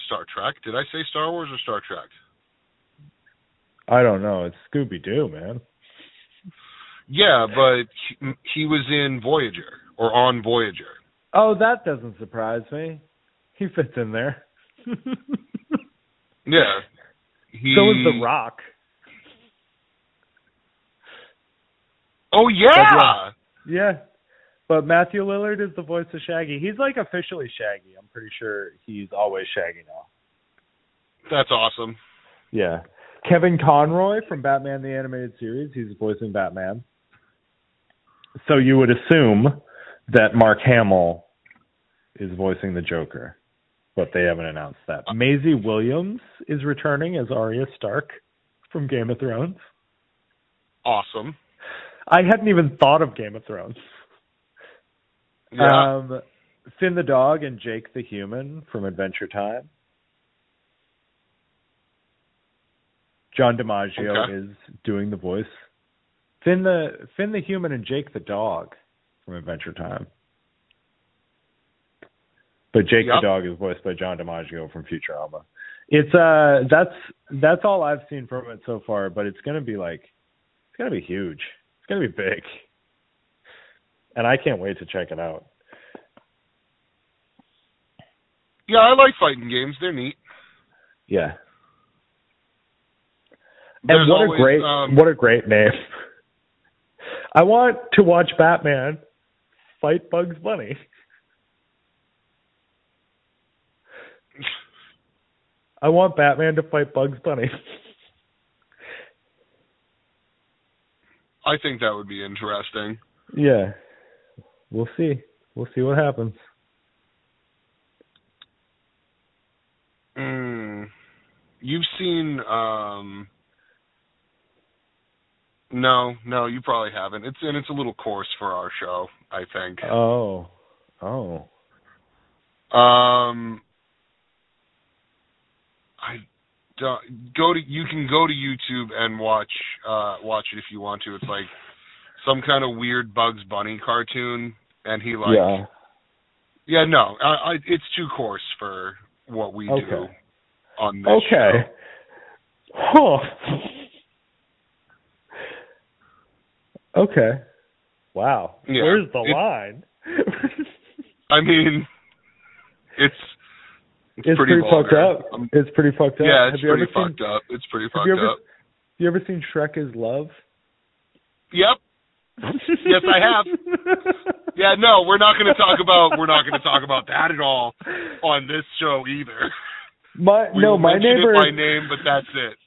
Speaker 3: Star Trek? Did I say Star Wars or Star Trek?
Speaker 2: I don't know. It's Scooby Doo, man.
Speaker 3: Yeah, but he, he was in Voyager or on Voyager.
Speaker 2: Oh, that doesn't surprise me. He fits in there. [LAUGHS]
Speaker 3: Yeah. He,
Speaker 2: So is The Rock.
Speaker 3: Oh yeah.
Speaker 2: Yeah. But Matthew Lillard is the voice of Shaggy. He's like officially Shaggy. I'm pretty sure he's always Shaggy now.
Speaker 3: That's awesome.
Speaker 2: Yeah. Kevin Conroy from Batman the Animated Series. He's voicing Batman. So you would assume that Mark Hamill is voicing the Joker, but they haven't announced that. Maisie Williams is returning as Arya Stark from Game of Thrones.
Speaker 3: Awesome.
Speaker 2: I hadn't even thought of Game of Thrones.
Speaker 3: Yeah.
Speaker 2: Um, Finn the dog and Jake the human from Adventure Time. John DiMaggio
Speaker 3: Okay.
Speaker 2: is doing the voice. Finn the Finn the human and Jake the dog from Adventure Time. But Jake
Speaker 3: Yep.
Speaker 2: the dog is voiced by John DiMaggio from Futurama. It's uh that's that's all I've seen from it so far, but it's gonna be like it's gonna be huge. It's gonna be big. And I can't wait to check it out.
Speaker 3: yeah, I like fighting games. They're neat.
Speaker 2: Yeah.
Speaker 3: There's
Speaker 2: and what
Speaker 3: always,
Speaker 2: a great
Speaker 3: um,
Speaker 2: what a great name. [LAUGHS] I want to watch Batman fight Bugs Bunny. [LAUGHS] I want Batman to fight Bugs Bunny. [LAUGHS]
Speaker 3: I think that would be interesting.
Speaker 2: yeah. We'll see. We'll see what happens.
Speaker 3: Mm. You've seen um No, no, you probably haven't. It's and it's a little coarse for our show, I think.
Speaker 2: Oh. Oh.
Speaker 3: Um I go to you can go to YouTube and watch uh watch it if you want to. It's like some kind of weird Bugs Bunny cartoon and he like
Speaker 2: yeah.
Speaker 3: Yeah, no, I, I, it's too coarse for what we do on this
Speaker 2: Okay.
Speaker 3: show.
Speaker 2: Huh. Okay. Wow.
Speaker 3: Yeah.
Speaker 2: Where's the
Speaker 3: It-
Speaker 2: line? [LAUGHS]
Speaker 3: I mean, it's it's,
Speaker 2: it's
Speaker 3: pretty,
Speaker 2: pretty, fucked up.
Speaker 3: Um,
Speaker 2: it's pretty fucked up.
Speaker 3: yeah, it's
Speaker 2: you
Speaker 3: pretty
Speaker 2: ever seen,
Speaker 3: fucked up. It's pretty
Speaker 2: have
Speaker 3: fucked
Speaker 2: you ever,
Speaker 3: up.
Speaker 2: You ever seen Shrek is Love?
Speaker 3: Yep. [LAUGHS] Yes, I have. Yeah, no, we're not going to talk about we're not going to talk about that at all on this show either.
Speaker 2: My
Speaker 3: We
Speaker 2: no, my neighbor
Speaker 3: by name, but that's it.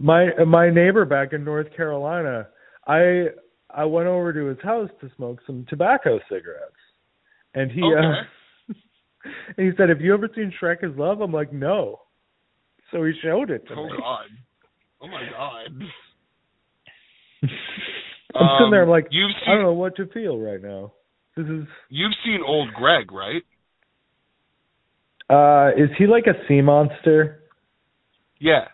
Speaker 2: my my neighbor back in North Carolina. I I went over to his house to smoke some tobacco cigarettes, and he
Speaker 3: Okay.
Speaker 2: uh, and he said, "Have you ever seen Shrek is Love?" I'm like, "No." So he showed it to
Speaker 3: Oh
Speaker 2: me.
Speaker 3: God. Oh my God. [LAUGHS]
Speaker 2: I'm sitting there, I'm
Speaker 3: Um,
Speaker 2: like,
Speaker 3: you've
Speaker 2: I don't know what to feel right now. This is
Speaker 3: you've seen old Greg, right?
Speaker 2: uh is he like a sea monster?
Speaker 3: Yeah,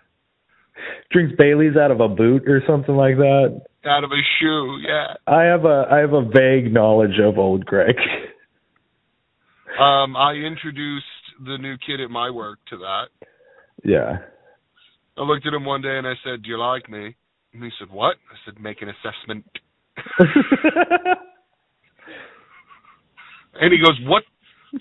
Speaker 2: Drinks Bailey's out of a boot or something like that.
Speaker 3: out of a shoe. Yeah.
Speaker 2: I have a I have a vague knowledge of old Greg. [LAUGHS]
Speaker 3: Um, I introduced the new kid at my work to that.
Speaker 2: yeah.
Speaker 3: I looked at him one day and I said, "Do you like me?" And he said, "What?" I said, "Make an assessment." [LAUGHS] And he goes, "What?"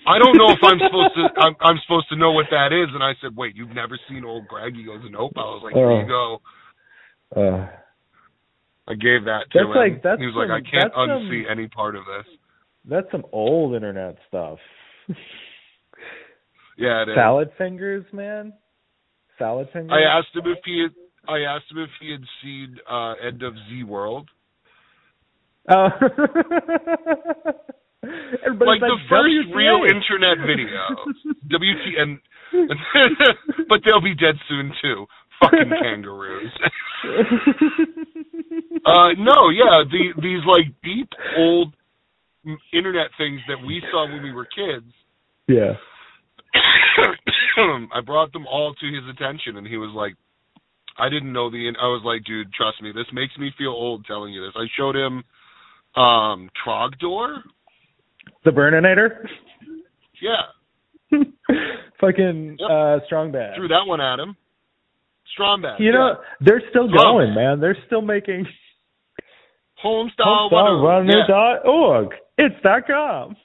Speaker 3: I don't know if I'm supposed to. I'm, I'm supposed to know what that is. And I said, "Wait, you've never seen old Greg?" He goes, "Nope." I was like, "Here
Speaker 2: Oh.
Speaker 3: you go."
Speaker 2: uh,
Speaker 3: I gave that to him.
Speaker 2: like-
Speaker 3: he was like, "I can't
Speaker 2: that's some-
Speaker 3: unsee any part of this."
Speaker 2: that's some old internet stuff. [LAUGHS]
Speaker 3: Yeah, it is.
Speaker 2: Salad fingers, man. Salad fingers.
Speaker 3: I asked him if he had. I asked him if he had seen uh, End of Z World.
Speaker 2: Oh. [LAUGHS]
Speaker 3: like the first
Speaker 2: WTA.
Speaker 3: real internet video. [LAUGHS] WTN. but they'll be dead soon too. Fucking kangaroos. uh no, yeah, the these like deep old internet things that we saw when we were kids.
Speaker 2: yeah. [COUGHS]
Speaker 3: I brought them all to his attention and he was like I didn't know the I was like, dude, trust me, this makes me feel old telling you this. I showed him um Trogdor.
Speaker 2: The Burninator.
Speaker 3: Yeah. [LAUGHS]
Speaker 2: Fucking
Speaker 3: Yep.
Speaker 2: uh strong bad.
Speaker 3: Threw that one at him. Strombat.
Speaker 2: You know, they're still going, man. They're still making
Speaker 3: Homestyle
Speaker 2: homestarrunner.org. It's dot com.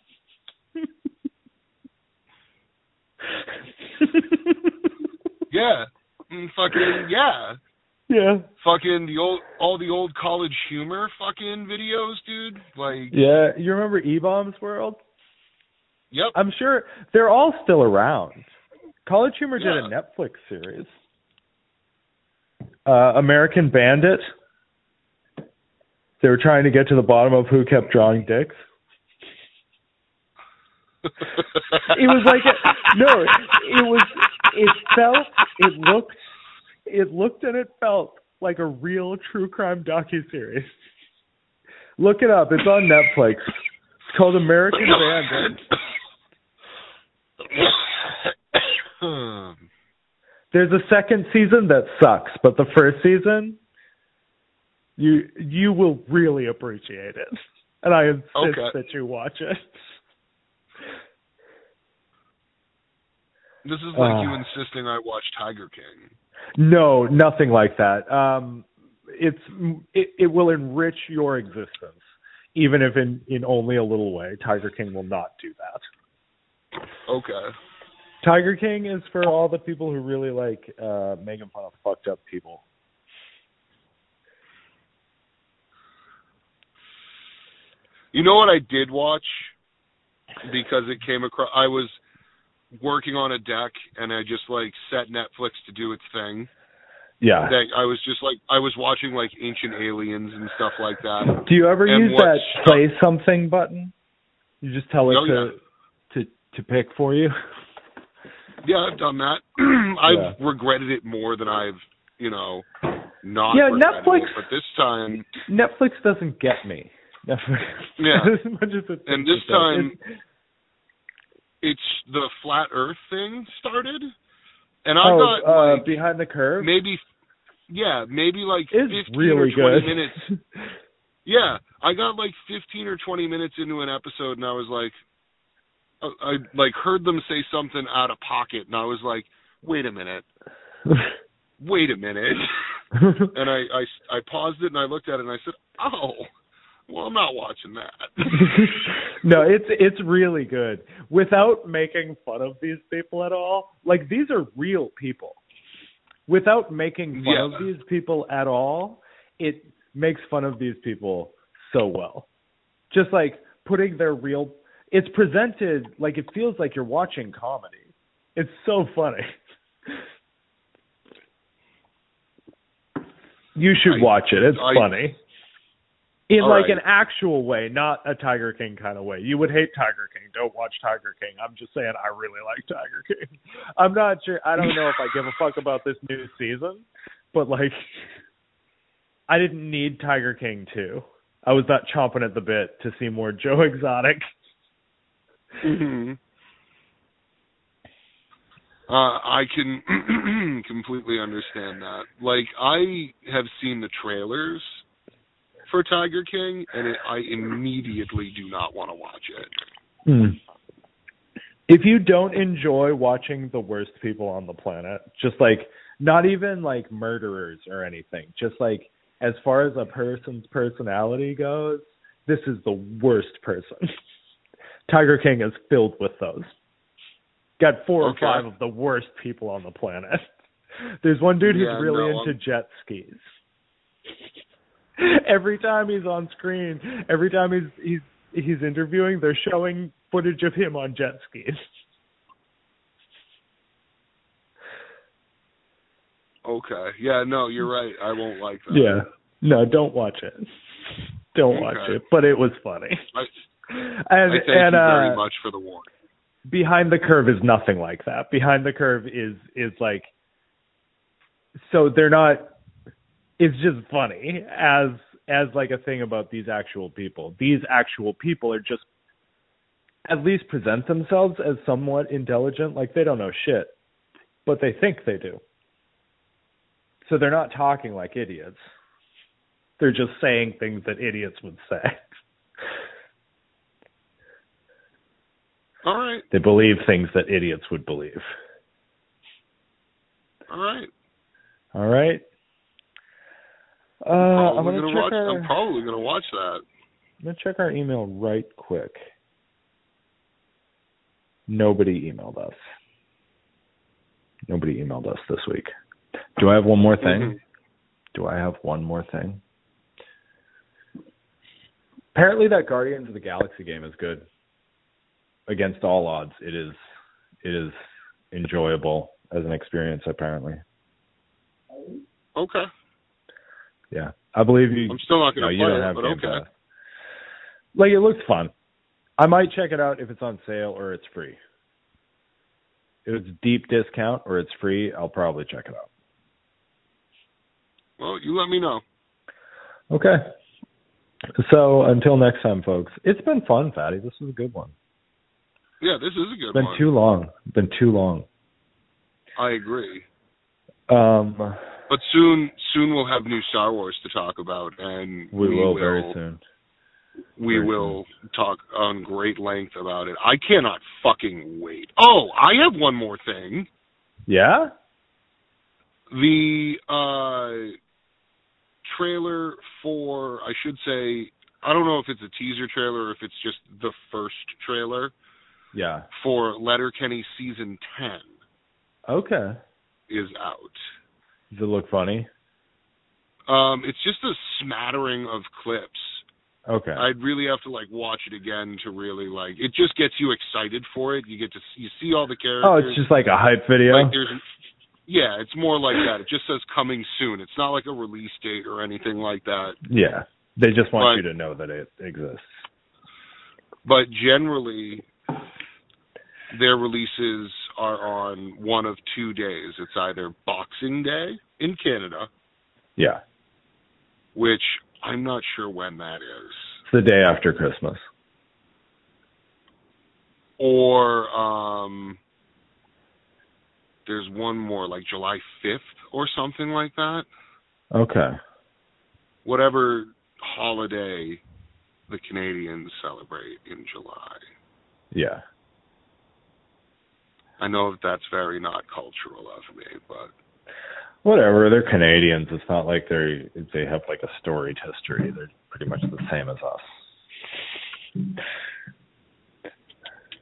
Speaker 3: Yeah. Mm, fucking yeah.
Speaker 2: yeah.
Speaker 3: Fucking the old all the old college humor fucking videos, dude. Like
Speaker 2: Yeah. You remember E Bombs World?
Speaker 3: yep.
Speaker 2: I'm sure they're all still around. College Humor did a Netflix series. Uh, American Vandal. They were trying to get to the bottom of who kept drawing dicks. It was like a, no, it was it felt it looked it looked and it felt like a real true crime docu series. Look it up. It's on Netflix. It's called American Vandal. There's a second season that sucks, but the first season you you will really appreciate it. And I insist
Speaker 3: Okay.
Speaker 2: that you watch it.
Speaker 3: This is like you
Speaker 2: Uh.
Speaker 3: insisting I watch Tiger King.
Speaker 2: No, nothing like that. Um, it's it, it will enrich your existence, even if in in only a little way. Tiger King will not do that.
Speaker 3: Okay.
Speaker 2: Tiger King is for all the people who really like uh making fun of fucked up people.
Speaker 3: You know what I did watch because it came across. I was working on a deck and I just like set Netflix to do its thing.
Speaker 2: Yeah.
Speaker 3: That I was just like I was watching like Ancient Aliens and stuff like that.
Speaker 2: Do you ever
Speaker 3: And
Speaker 2: use that
Speaker 3: stuck-
Speaker 2: play something button? You just tell it
Speaker 3: Oh,
Speaker 2: to
Speaker 3: yeah.
Speaker 2: to to pick for you.
Speaker 3: Yeah, I've done that. [CLEARS THROAT] I've
Speaker 2: Yeah.
Speaker 3: regretted it more than I've, you know, not.
Speaker 2: Yeah, Netflix-
Speaker 3: It. But this time,
Speaker 2: Netflix doesn't get me. Netflix, [LAUGHS]
Speaker 3: Yeah.
Speaker 2: as much as it
Speaker 3: And this time-
Speaker 2: It's-
Speaker 3: it's the flat Earth thing started, and I
Speaker 2: oh,
Speaker 3: got
Speaker 2: uh,
Speaker 3: like
Speaker 2: behind the curve.
Speaker 3: maybe, yeah, maybe like
Speaker 2: is
Speaker 3: fifteen
Speaker 2: really
Speaker 3: or twenty
Speaker 2: good.
Speaker 3: minutes. [LAUGHS] Yeah, I got like 15 or 20 minutes into an episode, and I was like, I, I like heard them say something out of pocket, and I was like, wait a minute, [LAUGHS] wait a minute, [LAUGHS] and I, I I paused it and I looked at it and I said, oh, well, I'm not watching that. [LAUGHS]
Speaker 2: no, it's it's really good without making fun of these people at all. Like these are real people. Without making fun
Speaker 3: Yeah.
Speaker 2: of these people at all, it makes fun of these people so well. Just like putting their real it's presented like it feels like you're watching comedy. It's so funny. You should
Speaker 3: I-
Speaker 2: watch it. It's
Speaker 3: I-
Speaker 2: funny. In
Speaker 3: All
Speaker 2: like
Speaker 3: right.
Speaker 2: an actual way, not a Tiger King kind of way. You would hate Tiger King. Don't watch Tiger King. I'm just saying I really like Tiger King. [LAUGHS] I'm not sure I don't know if I give a fuck about this new season, but like [LAUGHS] I didn't need Tiger King 2. I was not chomping at the bit to see more Joe [LAUGHS] Exotic.
Speaker 3: hmm Uh, I can [CLEARS THROAT] completely understand that. Like, I have seen the trailers for Tiger King, and it, I immediately do not want to watch it.
Speaker 2: Hmm. If you don't enjoy watching the worst people on the planet, just like not even like murderers or anything, just like as far as a person's personality goes, this is the worst person. [LAUGHS] Tiger King is filled with those. Got four
Speaker 3: Okay.
Speaker 2: or five of the worst people on the planet. [LAUGHS] There's one dude who's
Speaker 3: Yeah,
Speaker 2: really
Speaker 3: no,
Speaker 2: into
Speaker 3: I'm-
Speaker 2: jet skis. [LAUGHS] every time he's on screen, every time he's he's he's interviewing, they're showing footage of him on jet skis.
Speaker 3: Okay. Yeah, no, you're right. I won't like that.
Speaker 2: Yeah. No, don't watch it. Don't watch it. But it was funny.
Speaker 3: I, [LAUGHS]
Speaker 2: And
Speaker 3: I thank
Speaker 2: and
Speaker 3: you
Speaker 2: uh
Speaker 3: very much for the warning.
Speaker 2: behind the curve is nothing like that. Behind the curve is is like so they're not it's just funny as as like a thing about these actual people. These actual people are just at least present themselves as somewhat intelligent, like they don't know shit, but they think they do. So they're not talking like idiots. They're just saying things that idiots would say.
Speaker 3: All right.
Speaker 2: They believe things that idiots would believe.
Speaker 3: All right.
Speaker 2: All right. Uh, I'm
Speaker 3: Probably
Speaker 2: gonna
Speaker 3: watch.
Speaker 2: our.
Speaker 3: I'm probably gonna watch that.
Speaker 2: I'm gonna check our email right quick. Nobody emailed us. Nobody emailed us this week. Do I have one more thing?
Speaker 3: Mhm.
Speaker 2: Do I have one more thing? Apparently, that Guardians of the Galaxy game is good. Against all odds, it is. It is enjoyable as an experience. Apparently.
Speaker 3: Okay.
Speaker 2: Yeah, I believe you.
Speaker 3: I'm still not going to
Speaker 2: you
Speaker 3: play
Speaker 2: don't
Speaker 3: it,
Speaker 2: have
Speaker 3: but
Speaker 2: Game
Speaker 3: okay.
Speaker 2: Pass. Like it looks fun. I might check it out if it's on sale or it's free. If it's deep discount or it's free, I'll probably check it out.
Speaker 3: Well, you let me know.
Speaker 2: Okay. So until next time, folks, it's been fun, Fatty. This was a good one.
Speaker 3: Yeah, this is a good one.
Speaker 2: It's been
Speaker 3: one.
Speaker 2: too long. Been too long.
Speaker 3: I agree.
Speaker 2: Um,
Speaker 3: But soon, soon we'll have new Star Wars to talk about, and
Speaker 2: we, will very soon.
Speaker 3: We
Speaker 2: very
Speaker 3: will talk on great length about it. I cannot fucking wait. Oh, I have one more thing.
Speaker 2: Yeah.
Speaker 3: The uh trailer for, I should say, I don't know if it's a teaser trailer or if it's just the first trailer
Speaker 2: Yeah.
Speaker 3: for Letterkenny season 10
Speaker 2: Okay.
Speaker 3: is out.
Speaker 2: Does it look funny?
Speaker 3: Um, it's just a smattering of clips.
Speaker 2: Okay.
Speaker 3: I'd really have to like watch it again to really like. It just gets you excited for it. You get to see, you see all the characters.
Speaker 2: oh, it's just like a hype video.
Speaker 3: like there's, yeah, it's more like that. It just says coming soon. It's not like a release date or anything like that.
Speaker 2: yeah. They just want
Speaker 3: But-
Speaker 2: you to know that it exists.
Speaker 3: But generally, their releases are on one of two days. It's either Boxing Day in Canada,
Speaker 2: Yeah.
Speaker 3: which I'm not sure when that is.
Speaker 2: It's the day after Christmas.
Speaker 3: or um there's one more like July 5th or something like that.
Speaker 2: Okay.
Speaker 3: Whatever holiday the Canadians celebrate in July.
Speaker 2: Yeah.
Speaker 3: I know that that's very not cultural of me, but
Speaker 2: Whatever. They're Canadians. It's not like they they have like a storied history. They're pretty much the same as us.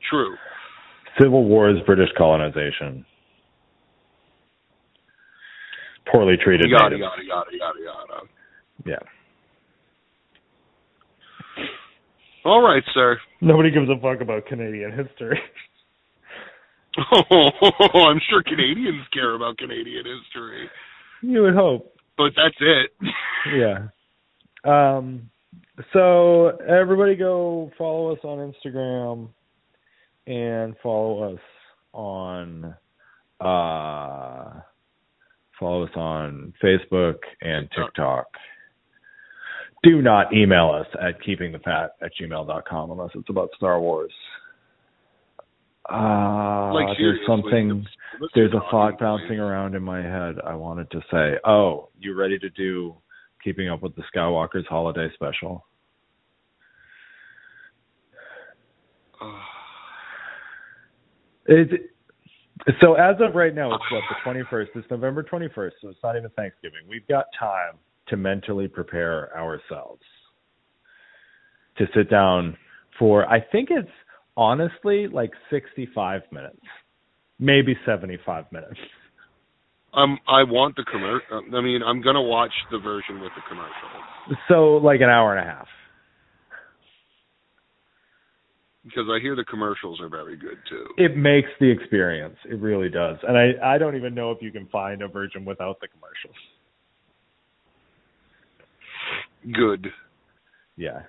Speaker 3: true.
Speaker 2: Civil Wars, British colonization, poorly treated
Speaker 3: Yada
Speaker 2: natives.
Speaker 3: yada yada yada yada.
Speaker 2: Yeah.
Speaker 3: All right, sir.
Speaker 2: Nobody gives a fuck about Canadian history. [LAUGHS]
Speaker 3: Oh, [LAUGHS] I'm sure Canadians care about Canadian history,
Speaker 2: you would hope.
Speaker 3: but that's it.
Speaker 2: Yeah. Um. So everybody, go follow us on Instagram and follow us on uh follow us on Facebook and TikTok. Do not email us at keepingthefat at gmail.com unless it's about Star Wars. Uh,
Speaker 3: like
Speaker 2: there's something there's a thought bouncing around in my head I wanted to say. Oh, you ready to do Keeping Up with the Skywalker's holiday special? It, so as of right now, it's what the 21st. It's November 21st, so it's not even Thanksgiving. We've got time to mentally prepare ourselves to sit down for. I think it's honestly like 65 minutes, maybe 75 minutes.
Speaker 3: Um, I want the commercial. I mean, I'm gonna watch the version with the commercial
Speaker 2: So like an hour and a half.
Speaker 3: because I hear the commercials are very good too.
Speaker 2: It makes the experience. It really does. And I I don't even know if you can find a version without the commercials.
Speaker 3: Good.
Speaker 2: Yeah.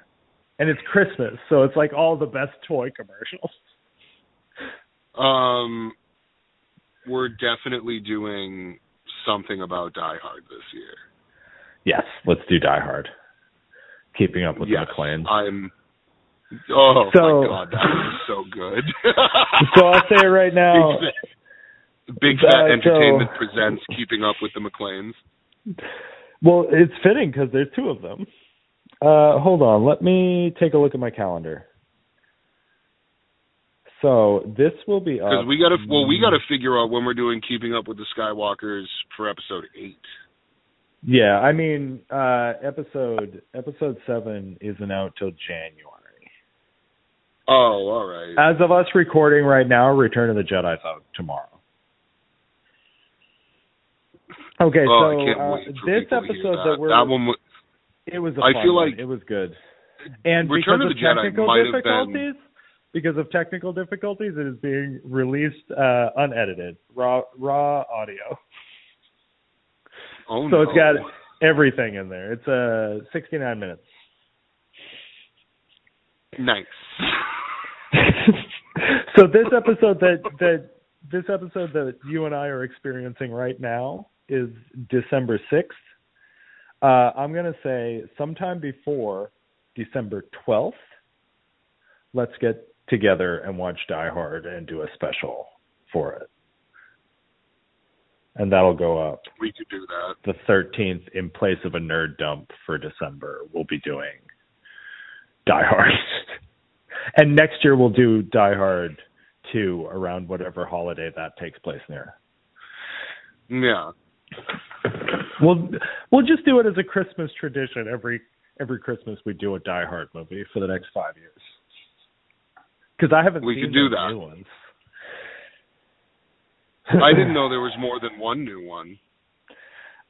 Speaker 2: And it's Christmas, so it's like all the best toy commercials.
Speaker 3: Um, we're definitely doing something about Die Hard this year.
Speaker 2: Yes, let's do Die Hard. Keeping up with
Speaker 3: yes,
Speaker 2: the McClanes.
Speaker 3: I'm. Oh
Speaker 2: So-
Speaker 3: my god, that was so good. [LAUGHS]
Speaker 2: so I'll say it right now.
Speaker 3: Big Fat, Big Fat
Speaker 2: Uh, so-
Speaker 3: Entertainment presents Keeping Up with the McClanes.
Speaker 2: Well, it's fitting because there's two of them. Uh, hold on, let me take a look at my calendar. So this will be
Speaker 3: Because we gotta, well, we gotta figure out when we're doing Keeping Up with the Skywalkers for episode eight.
Speaker 2: Yeah, I mean, uh, episode episode seven isn't out till January.
Speaker 3: Oh, all right.
Speaker 2: As of us recording right now, Return of the Jedi's out tomorrow. Okay,
Speaker 3: oh,
Speaker 2: so uh, this
Speaker 3: to
Speaker 2: episode
Speaker 3: that.
Speaker 2: that we're
Speaker 3: that one. wa-
Speaker 2: it was a
Speaker 3: I
Speaker 2: fun
Speaker 3: feel
Speaker 2: one.
Speaker 3: like
Speaker 2: it was good. And
Speaker 3: Return
Speaker 2: because
Speaker 3: of Jedi
Speaker 2: technical
Speaker 3: have been-
Speaker 2: difficulties, because of technical difficulties, it is being released uh, unedited, raw raw audio.
Speaker 3: Oh
Speaker 2: so
Speaker 3: no.
Speaker 2: it's got everything in there. It's uh 69 minutes.
Speaker 3: Nice. [LAUGHS]
Speaker 2: so this episode that that this episode that you and I are experiencing right now is December 6th. Uh, I'm going to say sometime before December 12th, let's get together and watch Die Hard and do a special for it. And that'll go up.
Speaker 3: We could do that.
Speaker 2: The 13th, in place of a nerd dump for December, we'll be doing Die Hard. [LAUGHS] and next year we'll do Die Hard 2 around whatever holiday that takes place near.
Speaker 3: Yeah.
Speaker 2: We'll we'll just do it as a Christmas tradition every every Christmas we do a Die Hard movie for the next 5 years. Cuz I haven't
Speaker 3: We
Speaker 2: seen
Speaker 3: could do that.
Speaker 2: new ones. [LAUGHS]
Speaker 3: I didn't know there was more than one new one.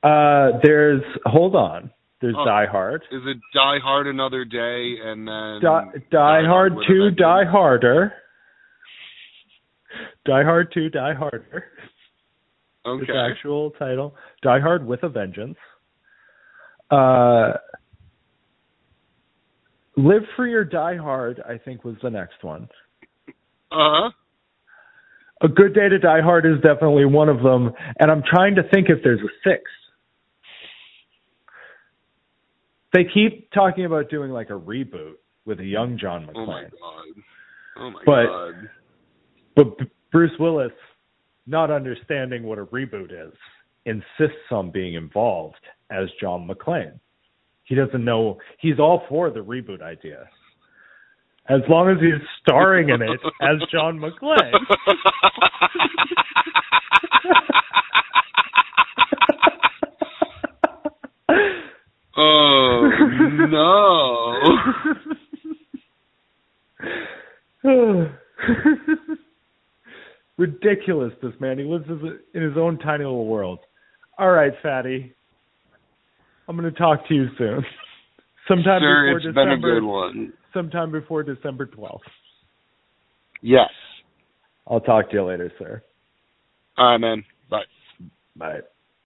Speaker 2: Uh there's hold on. There's
Speaker 3: Oh.
Speaker 2: Die Hard.
Speaker 3: Is it Die Hard Another Day and then
Speaker 2: Die, Die Hard
Speaker 3: with a
Speaker 2: 2 Die Harder. Die Hard 2 Die Harder. Its actual title. Die Hard with a Vengeance. Uh Live Free or Die Hard, I think was the next one.
Speaker 3: Uh huh.
Speaker 2: A Good Day to Die Hard is definitely one of them, and I'm trying to think if there's a sixth. They keep talking about doing like a reboot with a young John McClane.
Speaker 3: Oh my god. Oh my
Speaker 2: But-
Speaker 3: god.
Speaker 2: But Bruce Willis, not understanding what a reboot is, insists on being involved as John McClane. He doesn't know he's all for the reboot idea. As long as he's starring in it [LAUGHS] as John McClane. [LAUGHS]
Speaker 3: oh no. [LAUGHS]
Speaker 2: Ridiculous, this man. He lives in his own tiny little world. All right, fatty. I'm going to talk to you soon. [LAUGHS] Sometime
Speaker 3: Sir,
Speaker 2: before
Speaker 3: it's
Speaker 2: December.
Speaker 3: been a good one.
Speaker 2: Sometime before December 12th.
Speaker 3: Yes.
Speaker 2: I'll talk to you later, sir.
Speaker 3: All right, man. Bye.
Speaker 2: Bye.